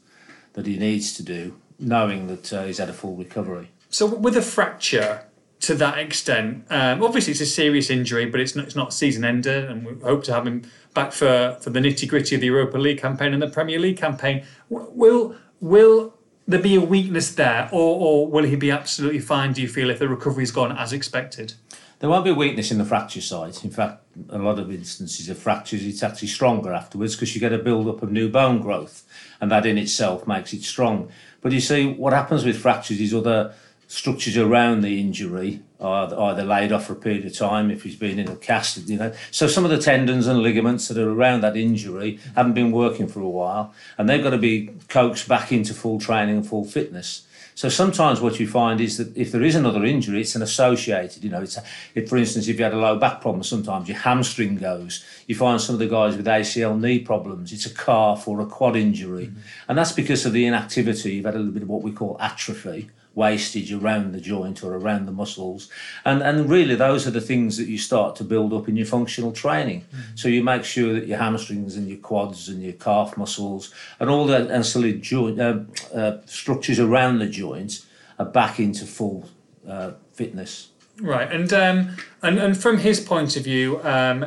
that he needs to do, knowing that uh, he's had a full recovery? So with a fracture to that extent, um, obviously it's a serious injury, but it's not it's not season ender, and we hope to have him back for, for the nitty gritty of the Europa League campaign and the Premier League campaign. Will will there be a weakness there, or or will he be absolutely fine? Do you feel if the recovery's gone as expected? There won't be weakness in the fracture site. In fact, a lot of instances of fractures, it's actually stronger afterwards because you get a build up of new bone growth, and that in itself makes it strong. But you see, what happens with fractures is other structures around the injury are either laid off for a period of time if he's been in a cast, you know. So some of the tendons and ligaments that are around that injury haven't been working for a while, and they've got to be coaxed back into full training and full fitness. So sometimes what you find is that if there is another injury, it's an associated. You know, it's a, if, for instance, if you had a low back problem, sometimes your hamstring goes. You find some of the guys with ACL knee problems, it's a calf or a quad injury, mm-hmm. and that's because of the inactivity. You've had a little bit of what we call atrophy, wastage around the joint or around the muscles, and and really those are the things that you start to build up in your functional training. So you make sure that your hamstrings and your quads and your calf muscles and all the ancillary joint uh, uh, structures around the joint are back into full uh, fitness. Right, and um, and and from his point of view, um,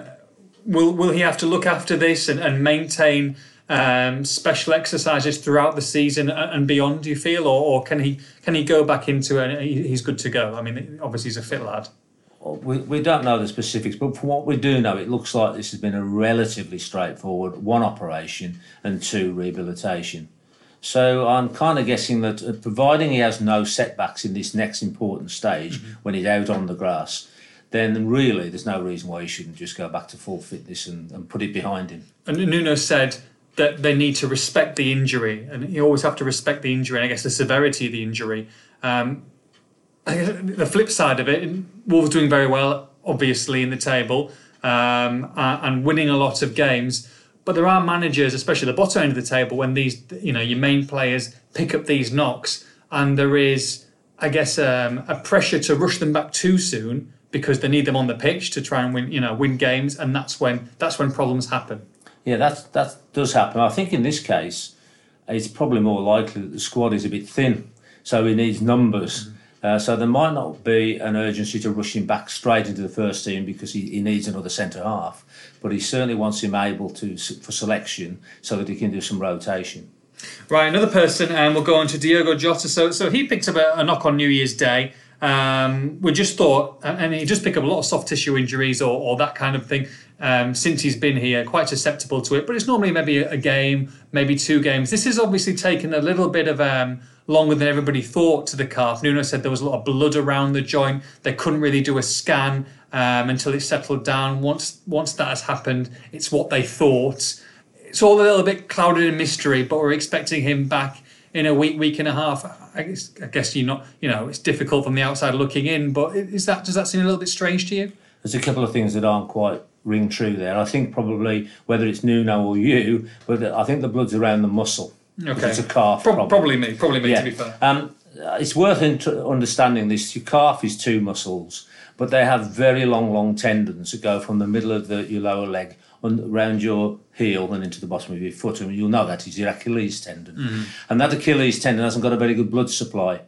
will will he have to look after this and, and maintain um, special exercises throughout the season and beyond? Do you feel, or, or can he can he go back into it? and He's good to go. I mean, obviously he's a fit lad. We, we don't know the specifics, but from what we do know, it looks like this has been a relatively straightforward one operation and two rehabilitation. So I'm kind of guessing that, uh, providing he has no setbacks in this next important stage mm-hmm. when he's out on the grass, then really there's no reason why he shouldn't just go back to full fitness and, and put it behind him. And Nuno said that they need to respect the injury, and you always have to respect the injury, and I guess the severity of the injury. Um, the flip side of it, Wolves doing very well, obviously in the table, um, and winning a lot of games. But there are managers, especially the bottom end of the table, when these, you know, your main players pick up these knocks, and there is, I guess, um, a pressure to rush them back too soon because they need them on the pitch to try and win, you know, win games, and that's when that's when problems happen. Yeah, that that does happen. I think in this case, it's probably more likely that the squad is a bit thin, so he needs numbers. Mm-hmm. Uh, so there might not be an urgency to rush him back straight into the first team because he, he needs another centre half. But he certainly wants him able to for selection so that he can do some rotation. Right, another person, and we'll go on to Diogo Jota. So, so he picked up a, a knock on New Year's Day. Um, we just thought, and he just picked up a lot of soft tissue injuries or, or that kind of thing um, since he's been here, quite susceptible to it. But it's normally maybe a, game, maybe two games. This has obviously taken a little bit of um, longer than everybody thought to the calf. Nuno said there was a lot of blood around the joint. They couldn't really do a scan um, until it settled down. Once once that has happened, it's what they thought. It's all a little bit clouded in mystery, but we're expecting him back in a week, week and a half. I guess, I guess you're not, you know, it's difficult from the outside looking in, but is that does that seem a little bit strange to you? There's a couple of things that aren't quite ring true there. I think probably whether it's Nuno or you, but I think the blood's around the muscle. Okay. It's a calf. Pro- probably me. Probably me. Yeah. To be fair. Um, it's worth understanding this. Your calf is two muscles, but they have very long, long tendons that go from the middle of the, your lower leg around your heel and into the bottom of your foot, and you'll know that is your Achilles tendon. Mm. And that Achilles tendon hasn't got a very good blood supply.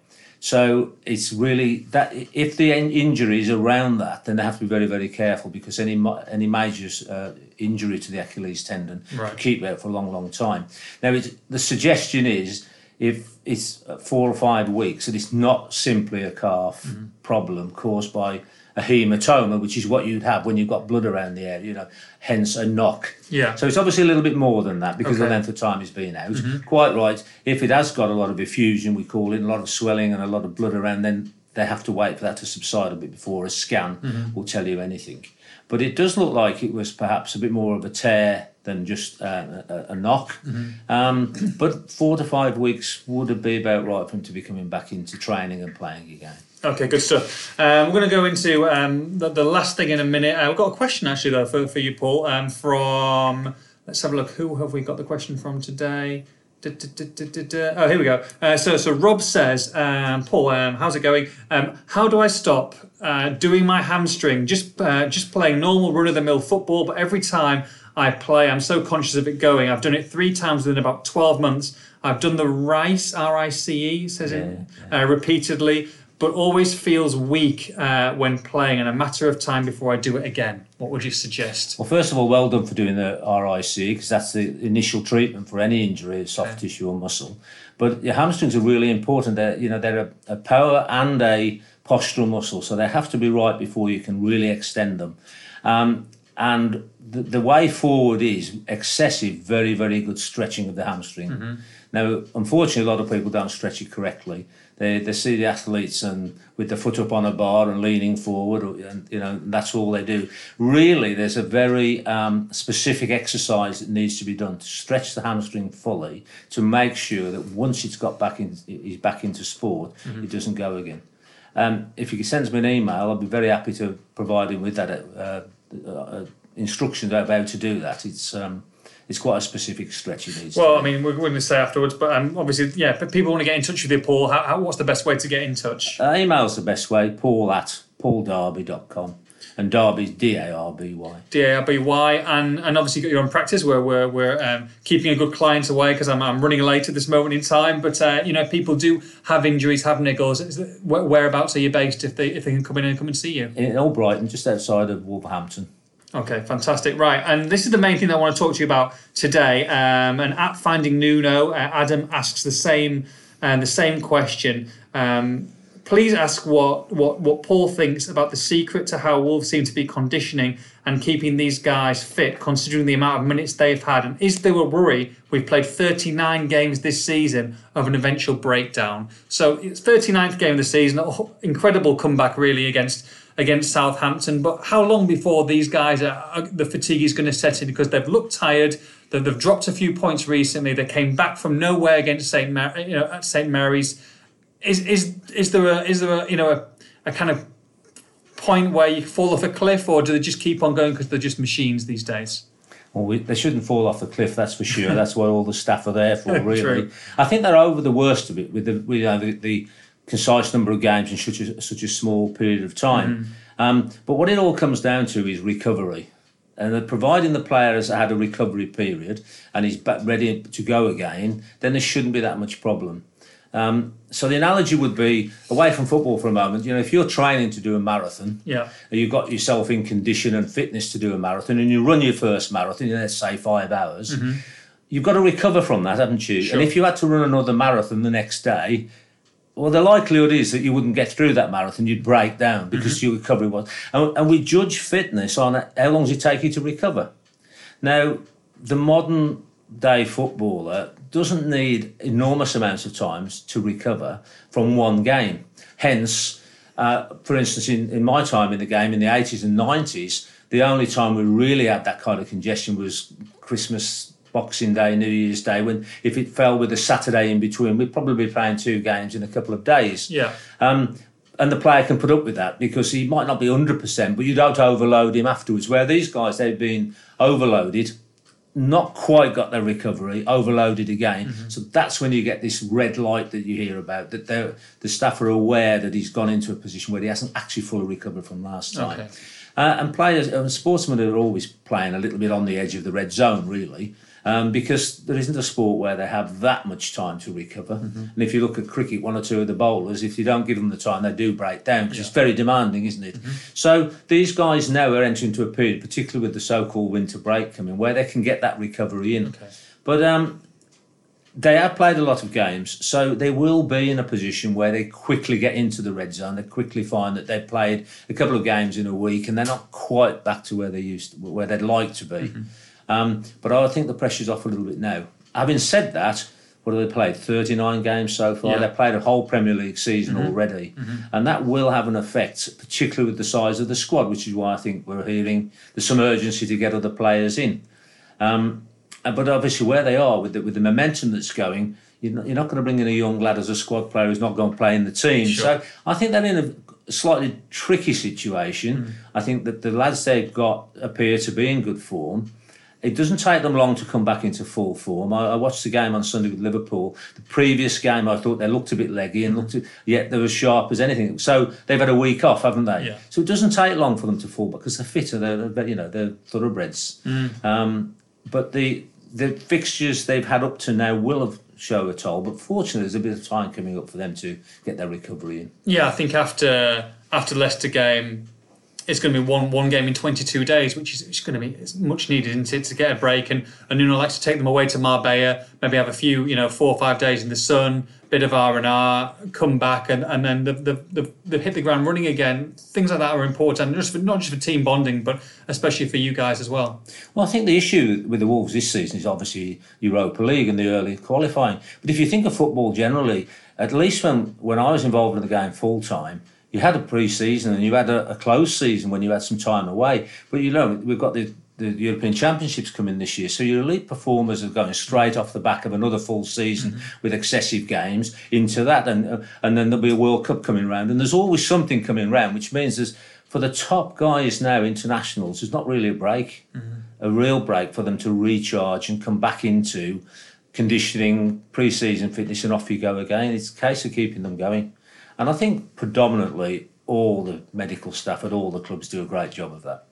So it's really that if the injury is around that, then they have to be very, very careful because any any major uh, injury to the Achilles tendon right. keep out for a long, long time. Now, the suggestion is if it's four or five weeks, that it's not simply a calf mm-hmm. problem caused by a hematoma, which is what you'd have when you've got blood around the area, you know, hence a knock. Yeah. So it's obviously a little bit more than that because okay. the length of time he's been out. Mm-hmm. Quite right. If it has got a lot of effusion, we call it, a lot of swelling and a lot of blood around, then they have to wait for that to subside a bit before a scan mm-hmm. will tell you anything. But it does look like it was perhaps a bit more of a tear than just uh, a, a, knock. Mm-hmm. Um, but four to five weeks would be about right for him to be coming back into training and playing again. Okay, good stuff. Um, we're going to go into um, the, the, last thing in a minute. Uh, we've got a question actually though for, for you, Paul. Um, from let's have a look. Who have we got the question from today? Da, da, da, oh, here we go. Uh, so, so Rob says, um, Paul, um, how's it going? Um, how do I stop uh, doing my hamstring? Just, uh, just playing normal run of the mill football, but every time I play, I'm so conscious of it going. I've done it three times within about 12 months. I've done the RICE, R I C E, says yeah, it, yeah. Uh, repeatedly but always feels weak uh, when playing and a matter of time before I do it again. What would you suggest? Well, first of all, well done for doing the RIC because that's the initial treatment for any injury, of soft okay. tissue or muscle. But your hamstrings are really important. They're, you know, they're a, a power and a postural muscle, so they have to be right before you can really extend them. Um, and the, the, way forward is excessive, very, very good stretching of the hamstring. Mm-hmm. Now, unfortunately, a lot of people don't stretch it correctly they, they see the athletes and with the foot up on a bar and leaning forward and you know that's all they do. Really there's a very um, specific exercise that needs to be done to stretch the hamstring fully to make sure that once it's got back in he's back into sport mm-hmm. it doesn't go again. Um, if you can send me an email I'll be very happy to provide him with that uh, uh, instructions about how to do that. It's um, it's quite a specific stretch needs. Well, I mean, we're going to say afterwards, but um, obviously, yeah. But people want to get in touch with you, Paul. How, how, what's the best way to get in touch? Uh, email's the best way. Paul at pauldarby.com. and Darby's D A R B Y. D A R B Y, and and obviously you've got your own practice where we're we're um, keeping a good client away because I'm, I'm running late at this moment in time. But uh, you know, people do have injuries, have niggles. Whereabouts are you based if they if they can come in and come and see you? In Albrighton, just outside of Wolverhampton. Okay, fantastic. Right, and this is the main thing I want to talk to you about today. Um, and at Finding Nuno, uh, Adam asks the same uh, the same question. Um, please ask what, what, what Paul thinks about the secret to how Wolves seem to be conditioning and keeping these guys fit, considering the amount of minutes they've had. And is there a worry? We've played 39 games this season of an eventual breakdown. So it's 39th game of the season, incredible comeback really against against Southampton. But how long before these guys are, are the fatigue is going to set in because they've looked tired. They've, they've dropped a few points recently. They came back from nowhere against St. Mar- you know, at St Mary's is is is there a is there a you know a, a kind of point where you fall off a cliff, or do they just keep on going because they're just machines these days? Well, we, they shouldn't fall off the cliff, that's for sure. that's what all the staff are there for, really. I think they're over the worst of it with the with, uh, the, the, concise number of games in such a, such a small period of time. Mm. Um, but what it all comes down to is recovery. And providing the player has had a recovery period and is ready to go again, then there shouldn't be that much problem. Um, so the analogy would be away from football for a moment. You know, if you're training to do a marathon, yeah, you've got yourself in condition and fitness to do a marathon, and you run your first marathon, let's say five hours. Mm-hmm. You've got to recover from that, haven't you? Sure. And if you had to run another marathon the next day, well, the likelihood is that you wouldn't get through that marathon. You'd break down because mm-hmm. your recovery was. And, and we judge fitness on how long does it take you to recover. Now, the modern day footballer doesn't need enormous amounts of times to recover from one game. Hence, uh, for instance, in, in my time in the game in the 80s and 90s, the only time we really had that kind of congestion was Christmas, Boxing Day, New Year's Day, when if it fell with a Saturday in between, we'd probably be playing two games in a couple of days. Yeah. Um, and the player can put up with that because he might not be 100%, but you don't overload him afterwards. Where these guys, they've been overloaded not quite got their recovery, overloaded again. Mm-hmm. So that's when you get this red light that you hear about. That the staff are aware that he's gone into a position where he hasn't actually fully recovered from last time. Okay. Uh, and players, and sportsmen are always playing a little bit on the edge of the red zone, really um, because there isn't a sport where they have that much time to recover. Mm-hmm. And if you look at cricket, one or two of the bowlers, if you don't give them the time, they do break down because yeah. it's very demanding, isn't it? Mm-hmm. So these guys now are entering into a period, particularly with the so-called winter break coming, where they can get that recovery in. Okay. But um, they have played a lot of games, so they will be in a position where they quickly get into the red zone. They quickly find that they've played a couple of games in a week, and they're not quite back to where they used, to, where they'd like to be. Mm-hmm. Um, but I think the pressure's off a little bit now. Having said that, what have they played? 39 games so far. Yeah. They've played a whole Premier League season mm-hmm. already. Mm-hmm. And that will have an effect, particularly with the size of the squad, which is why I think we're hearing there's some urgency to get other players in. Um, but obviously, where they are with the, with the momentum that's going, you're not, you're not going to bring in a young lad as a squad player who's not going to play in the team. Sure. So I think they're in a slightly tricky situation. Mm. I think that the lads they've got appear to be in good form. It doesn't take them long to come back into full form. I, I, watched the game on Sunday with Liverpool. The previous game, I thought they looked a bit leggy and looked, yet they're as sharp as anything. So they've had a week off, haven't they? Yeah. So it doesn't take long for them to fall back because they're fitter. They're, you know, they're thoroughbreds. Mm. Um, but the the fixtures they've had up to now will have show a toll. But fortunately, there's a bit of time coming up for them to get their recovery in. Yeah, I think after after Leicester game, it's going to be one one game in 22 days, which is going to be much needed isn't it, to get a break. And, and Nuno likes to take them away to Marbella, maybe have a few, you know, four or five days in the sun, bit of R and R, come back, and, and then they've hit the ground running again. Things like that are important, just for, not just for team bonding, but especially for you guys as well. Well, I think the issue with the Wolves this season is obviously Europa League and the early qualifying. But if you think of football generally, at least when when I was involved in the game full time you had a pre-season and you had a, a closed season when you had some time away. But you know, we've got the the European Championships coming this year. So your elite performers are going straight off the back of another full season mm-hmm. with excessive games into that, and uh, and then there'll be a World Cup coming round, and there's always something coming round, which means there's for the top guys now internationals, there's not really a break, mm-hmm. a real break for them to recharge and come back into conditioning, pre-season fitness, and off you go again. It's a case of keeping them going. And I think predominantly all the medical staff at all the clubs do a great job of that.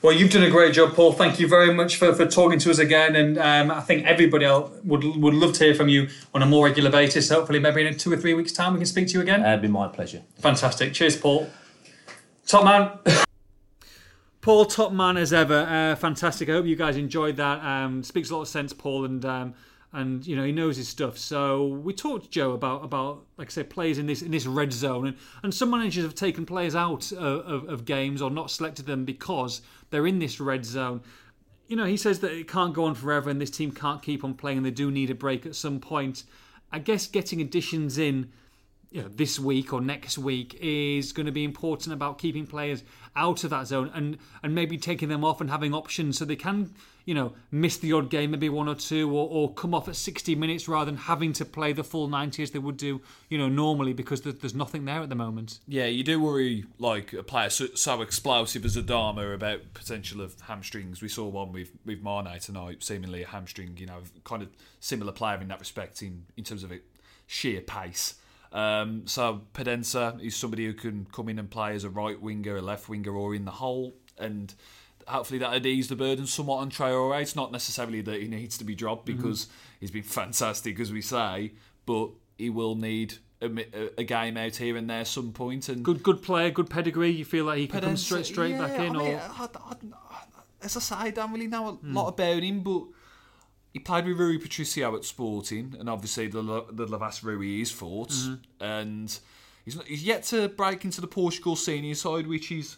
Well, you've done a great job, Paul. Thank you very much for, for talking to us again. And um, I think everybody else would would love to hear from you on a more regular basis. Hopefully, maybe in two or three weeks' time, we can speak to you again. It'd be my pleasure. Fantastic. Cheers, Paul. Top man. Paul, top man as ever. Uh, fantastic. I hope you guys enjoyed that. Um, speaks a lot of sense, Paul, and um, and you know he knows his stuff. So we talked to Joe about about like I say players in this in this red zone, and, and some managers have taken players out of, of, of games or not selected them because they're in this red zone. You know, he says that it can't go on forever, and this team can't keep on playing, and they do need a break at some point. I guess getting additions in you know, this week or next week is going to be important about keeping players out of that zone and and maybe taking them off and having options so they can you know miss the odd game maybe one or two or, or come off at 60 minutes rather than having to play the full 90 as they would do you know normally because there's nothing there at the moment Yeah, you do worry like a player so, so explosive as Adama about potential of hamstrings. We saw one with with Mane tonight, seemingly a hamstring. You know, kind of similar player in that respect in in terms of it sheer pace. Um, so Podence is somebody who can come in and play as a right winger, a left winger, or in the hole, and hopefully that would ease the burden somewhat on Traore. It's not necessarily that he needs to be dropped mm-hmm. because he's been fantastic, as we say, but he will need a, a- game out here and there some point. And good good player good pedigree you feel like he can come straight straight yeah, back in I mean, or I, I, I, as I say, I don't really know a hmm. lot about him, but he played with Rui Patricio at Sporting, and obviously the the Lavas Rui is fought, mm-hmm. and he's not, he's yet to break into the Portugal senior side, which is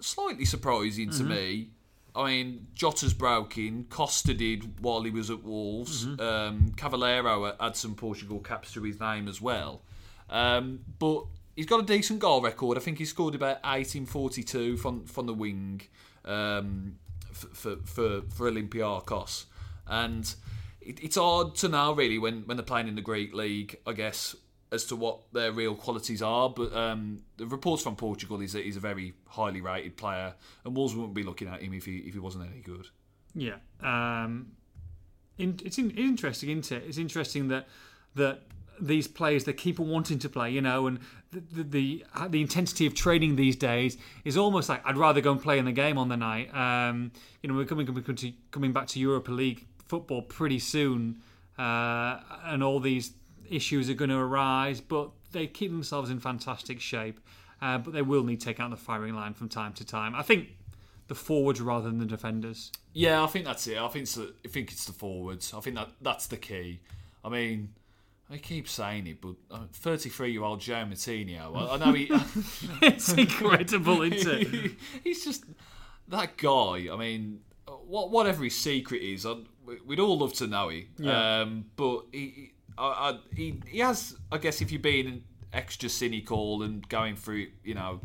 slightly surprising to me. I mean, Jota's broken. Costa did while he was at Wolves. Um, Cavaleiro had some Portugal caps to his name as well. Um, but he's got a decent goal record. I think he scored about 1842 from from the wing um, for, for for for Olympiacos, and it, it's hard to know really when when they're playing in the Greek league. I guess as to what their real qualities are, but um, the reports from Portugal is that he's a very highly rated player, and Wolves wouldn't be looking at him if he if he wasn't any good. Yeah, um, in, it's in, interesting, isn't it? It's interesting that that these players they keep on wanting to play, you know, and the the, the intensity of training these days is almost like I'd rather go and play in the game on the night. Um, you know, we're coming coming coming back to Europa League football pretty soon, uh, and all these issues are going to arise, but they keep themselves in fantastic shape. Uh, but they will need to take out the firing line from time to time. I think the forwards rather than the defenders. Yeah, I think that's it. I think it's the, I think it's the forwards. I think that that's the key. I mean, I keep saying it, but thirty-three-year-old João Moutinho. I, I know he. it's incredible, isn't it? he's just that guy. I mean, what whatever his secret is, I'd, we'd all love to know it. Yeah. Um, but he, I, he, he has. I guess if you're being extra cynical and going through, you know,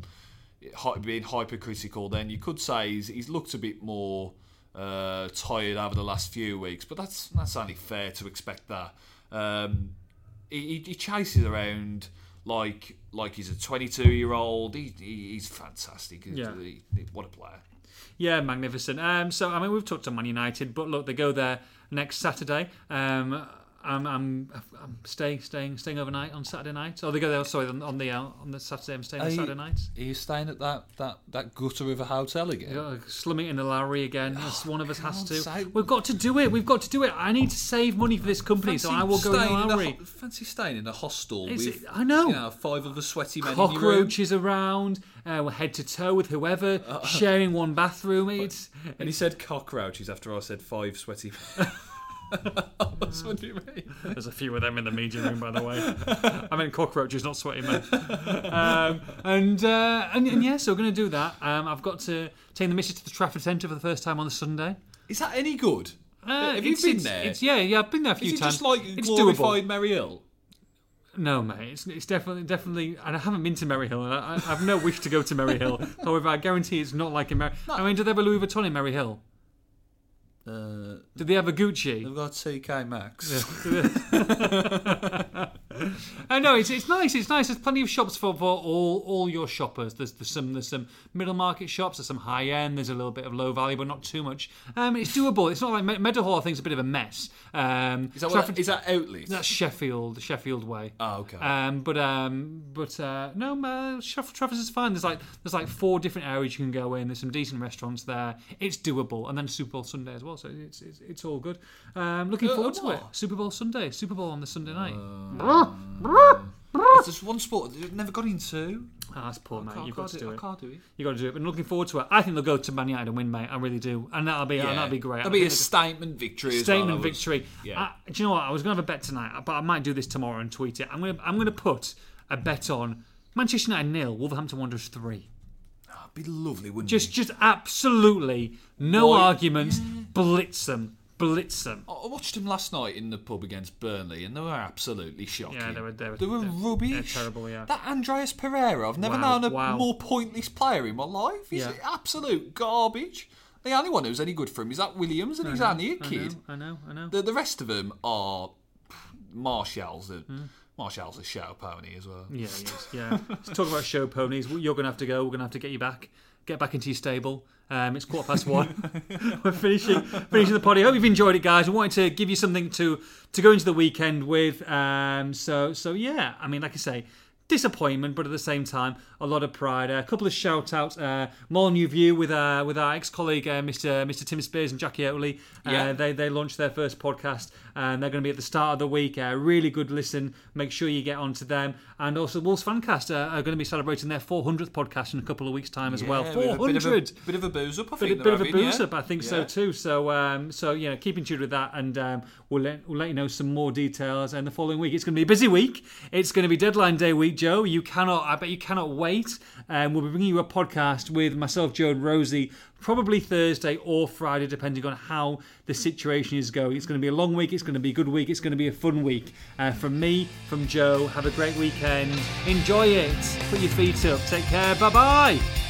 being hypercritical, then you could say he's, he's looked a bit more uh, tired over the last few weeks. But that's that's only fair to expect that. Um, he, he- he chases around like like he's a 22 year old. He, he, he's fantastic. Yeah. He- what a player. Yeah, magnificent. Um, so I mean, we've talked to Man United, but look, they go there next Saturday. Um, I'm, I'm, I'm staying, staying, staying overnight on Saturday night. Oh, they go there. Sorry, on, on the uh, on the Saturday. I'm staying on Are you- Saturday night. Are you staying at that, that, that gutter of a hotel again? Slumming in the Lowry again. as one of us has to. We've got to do it. We've got to do it. I need to save money for this company, so I will go in staying the in a Lowry. ho- fancy staying in a hostel Is with it- I know. you know five other sweaty men in your room. Cockroaches around. Uh, we're head to toe with whoever, sharing one bathroom. It's And he said cockroaches after I said five sweaty men. That's what you mean. There's a few of them in the media room, by the way. I mean, cockroaches, not sweaty men. Um, and, uh, and and yeah, so we're going to do that. Um, I've got to take the missus to the Trafford Centre for the first time on the Sunday. Is that any good? Uh, Have you it's- been it's- there? It's, yeah, yeah, I've been there a few Is it times. just like it's glorified doable. Merry Hill? No, mate, it's, it's definitely, definitely. And I haven't been to Merry Hill, and I, I have no wish to go to Merry Hill. However, I guarantee it's not like in Merry. I mean, do they have a Louis Vuitton in Merry Hill? Uh, Do they have a Gucci? they've got TK Maxx. I know, no, it's, it's nice. It's nice. There's plenty of shops for, for all all your shoppers. There's, there's some there's some middle market shops. There's some high end. There's a little bit of low value, but not too much. Um, it's doable. It's not like Me- Meadowhall. I think is a bit of a mess. Um, Is that, Trafford- what, is that outlet? that's Sheffield, Sheffield way. Oh, okay. Um, but um, but uh, no, uh, Traff- Trafford's is fine. There's like there's like four different areas you can go in. There's some decent restaurants there. It's doable, and then Super Bowl Sunday as well. So it's it's, it's all good. Um, looking Uh, forward to it. Super Bowl Sunday. Super Bowl on the Sunday night. It's just one sport they've never got into. Ah, that's poor, mate. You've got to do do I it. can't do it. You got to do it. But I'm looking forward to it. I think they'll go to Man United and win, mate. I really do, and that'll be and that'll be great. That'll I be a think statement victory. as statement well, I would- victory. Yeah. I- do you know what? I was going to have a bet tonight, but I might do this tomorrow and tweet it. I'm going to I'm going to put a bet on Manchester United nil, Wolverhampton Wanderers three. That'd be lovely, wouldn't it? just just absolutely no Why- arguments. Blitz them, blitz them. I I watched them last night in the pub against Burnley, and they were absolutely shocking. Yeah, they were- they were- They were they're- rubbish. they're terrible, yeah. That Andreas Pereira, I've never Wow, known a wow. more pointless player in my life. He's Yeah. absolute garbage. The only one who's any good for him is that Williams, and he's only a kid. know, I know, I know. The, the rest of them are Martial's a Hmm. Martial's a show pony as well. Yeah, he is. Yeah. Let's talk about show ponies. You're going to have to go. We're going to have to get you back. Get back into your stable. Um, it's quarter past one. We're finishing finishing the party. I hope you've enjoyed it, guys. We wanted to give you something to to go into the weekend with. Um, so so yeah. I mean, like I say. Disappointment, but at the same time, a lot of pride. a couple of shout outs. Uh, Molineux View with uh, with our ex colleague uh, Mr. Mr. Tim Spiers and Jackie Oatley. Uh, Yeah. they they launched their first podcast, and they're going to be at the start of the week. Uh, really good listen. Make sure you get onto them. And also, Wolves Fancast uh, are going to be celebrating their 400th podcast in a couple of weeks' time as well. Yeah, a 400 Bit of a, bit of a booze up, I think. bit of a yeah? up, I think so too. So, um, so you know, keep in tune with that, and um, we'll let we'll let you know some more details. And the following week, it's going to be a busy week. It's going to be deadline day week, Joe. You cannot, I bet you cannot wait. And we'll be bringing you a podcast with myself, Joe, and Rosie. Probably Thursday or Friday, depending on how the situation is going. It's going to be a long week. It's going to be a good week. It's going to be a fun week. Uh, from me, from Joe. Have a great weekend. Enjoy it. Put your feet up. Take care. Bye bye.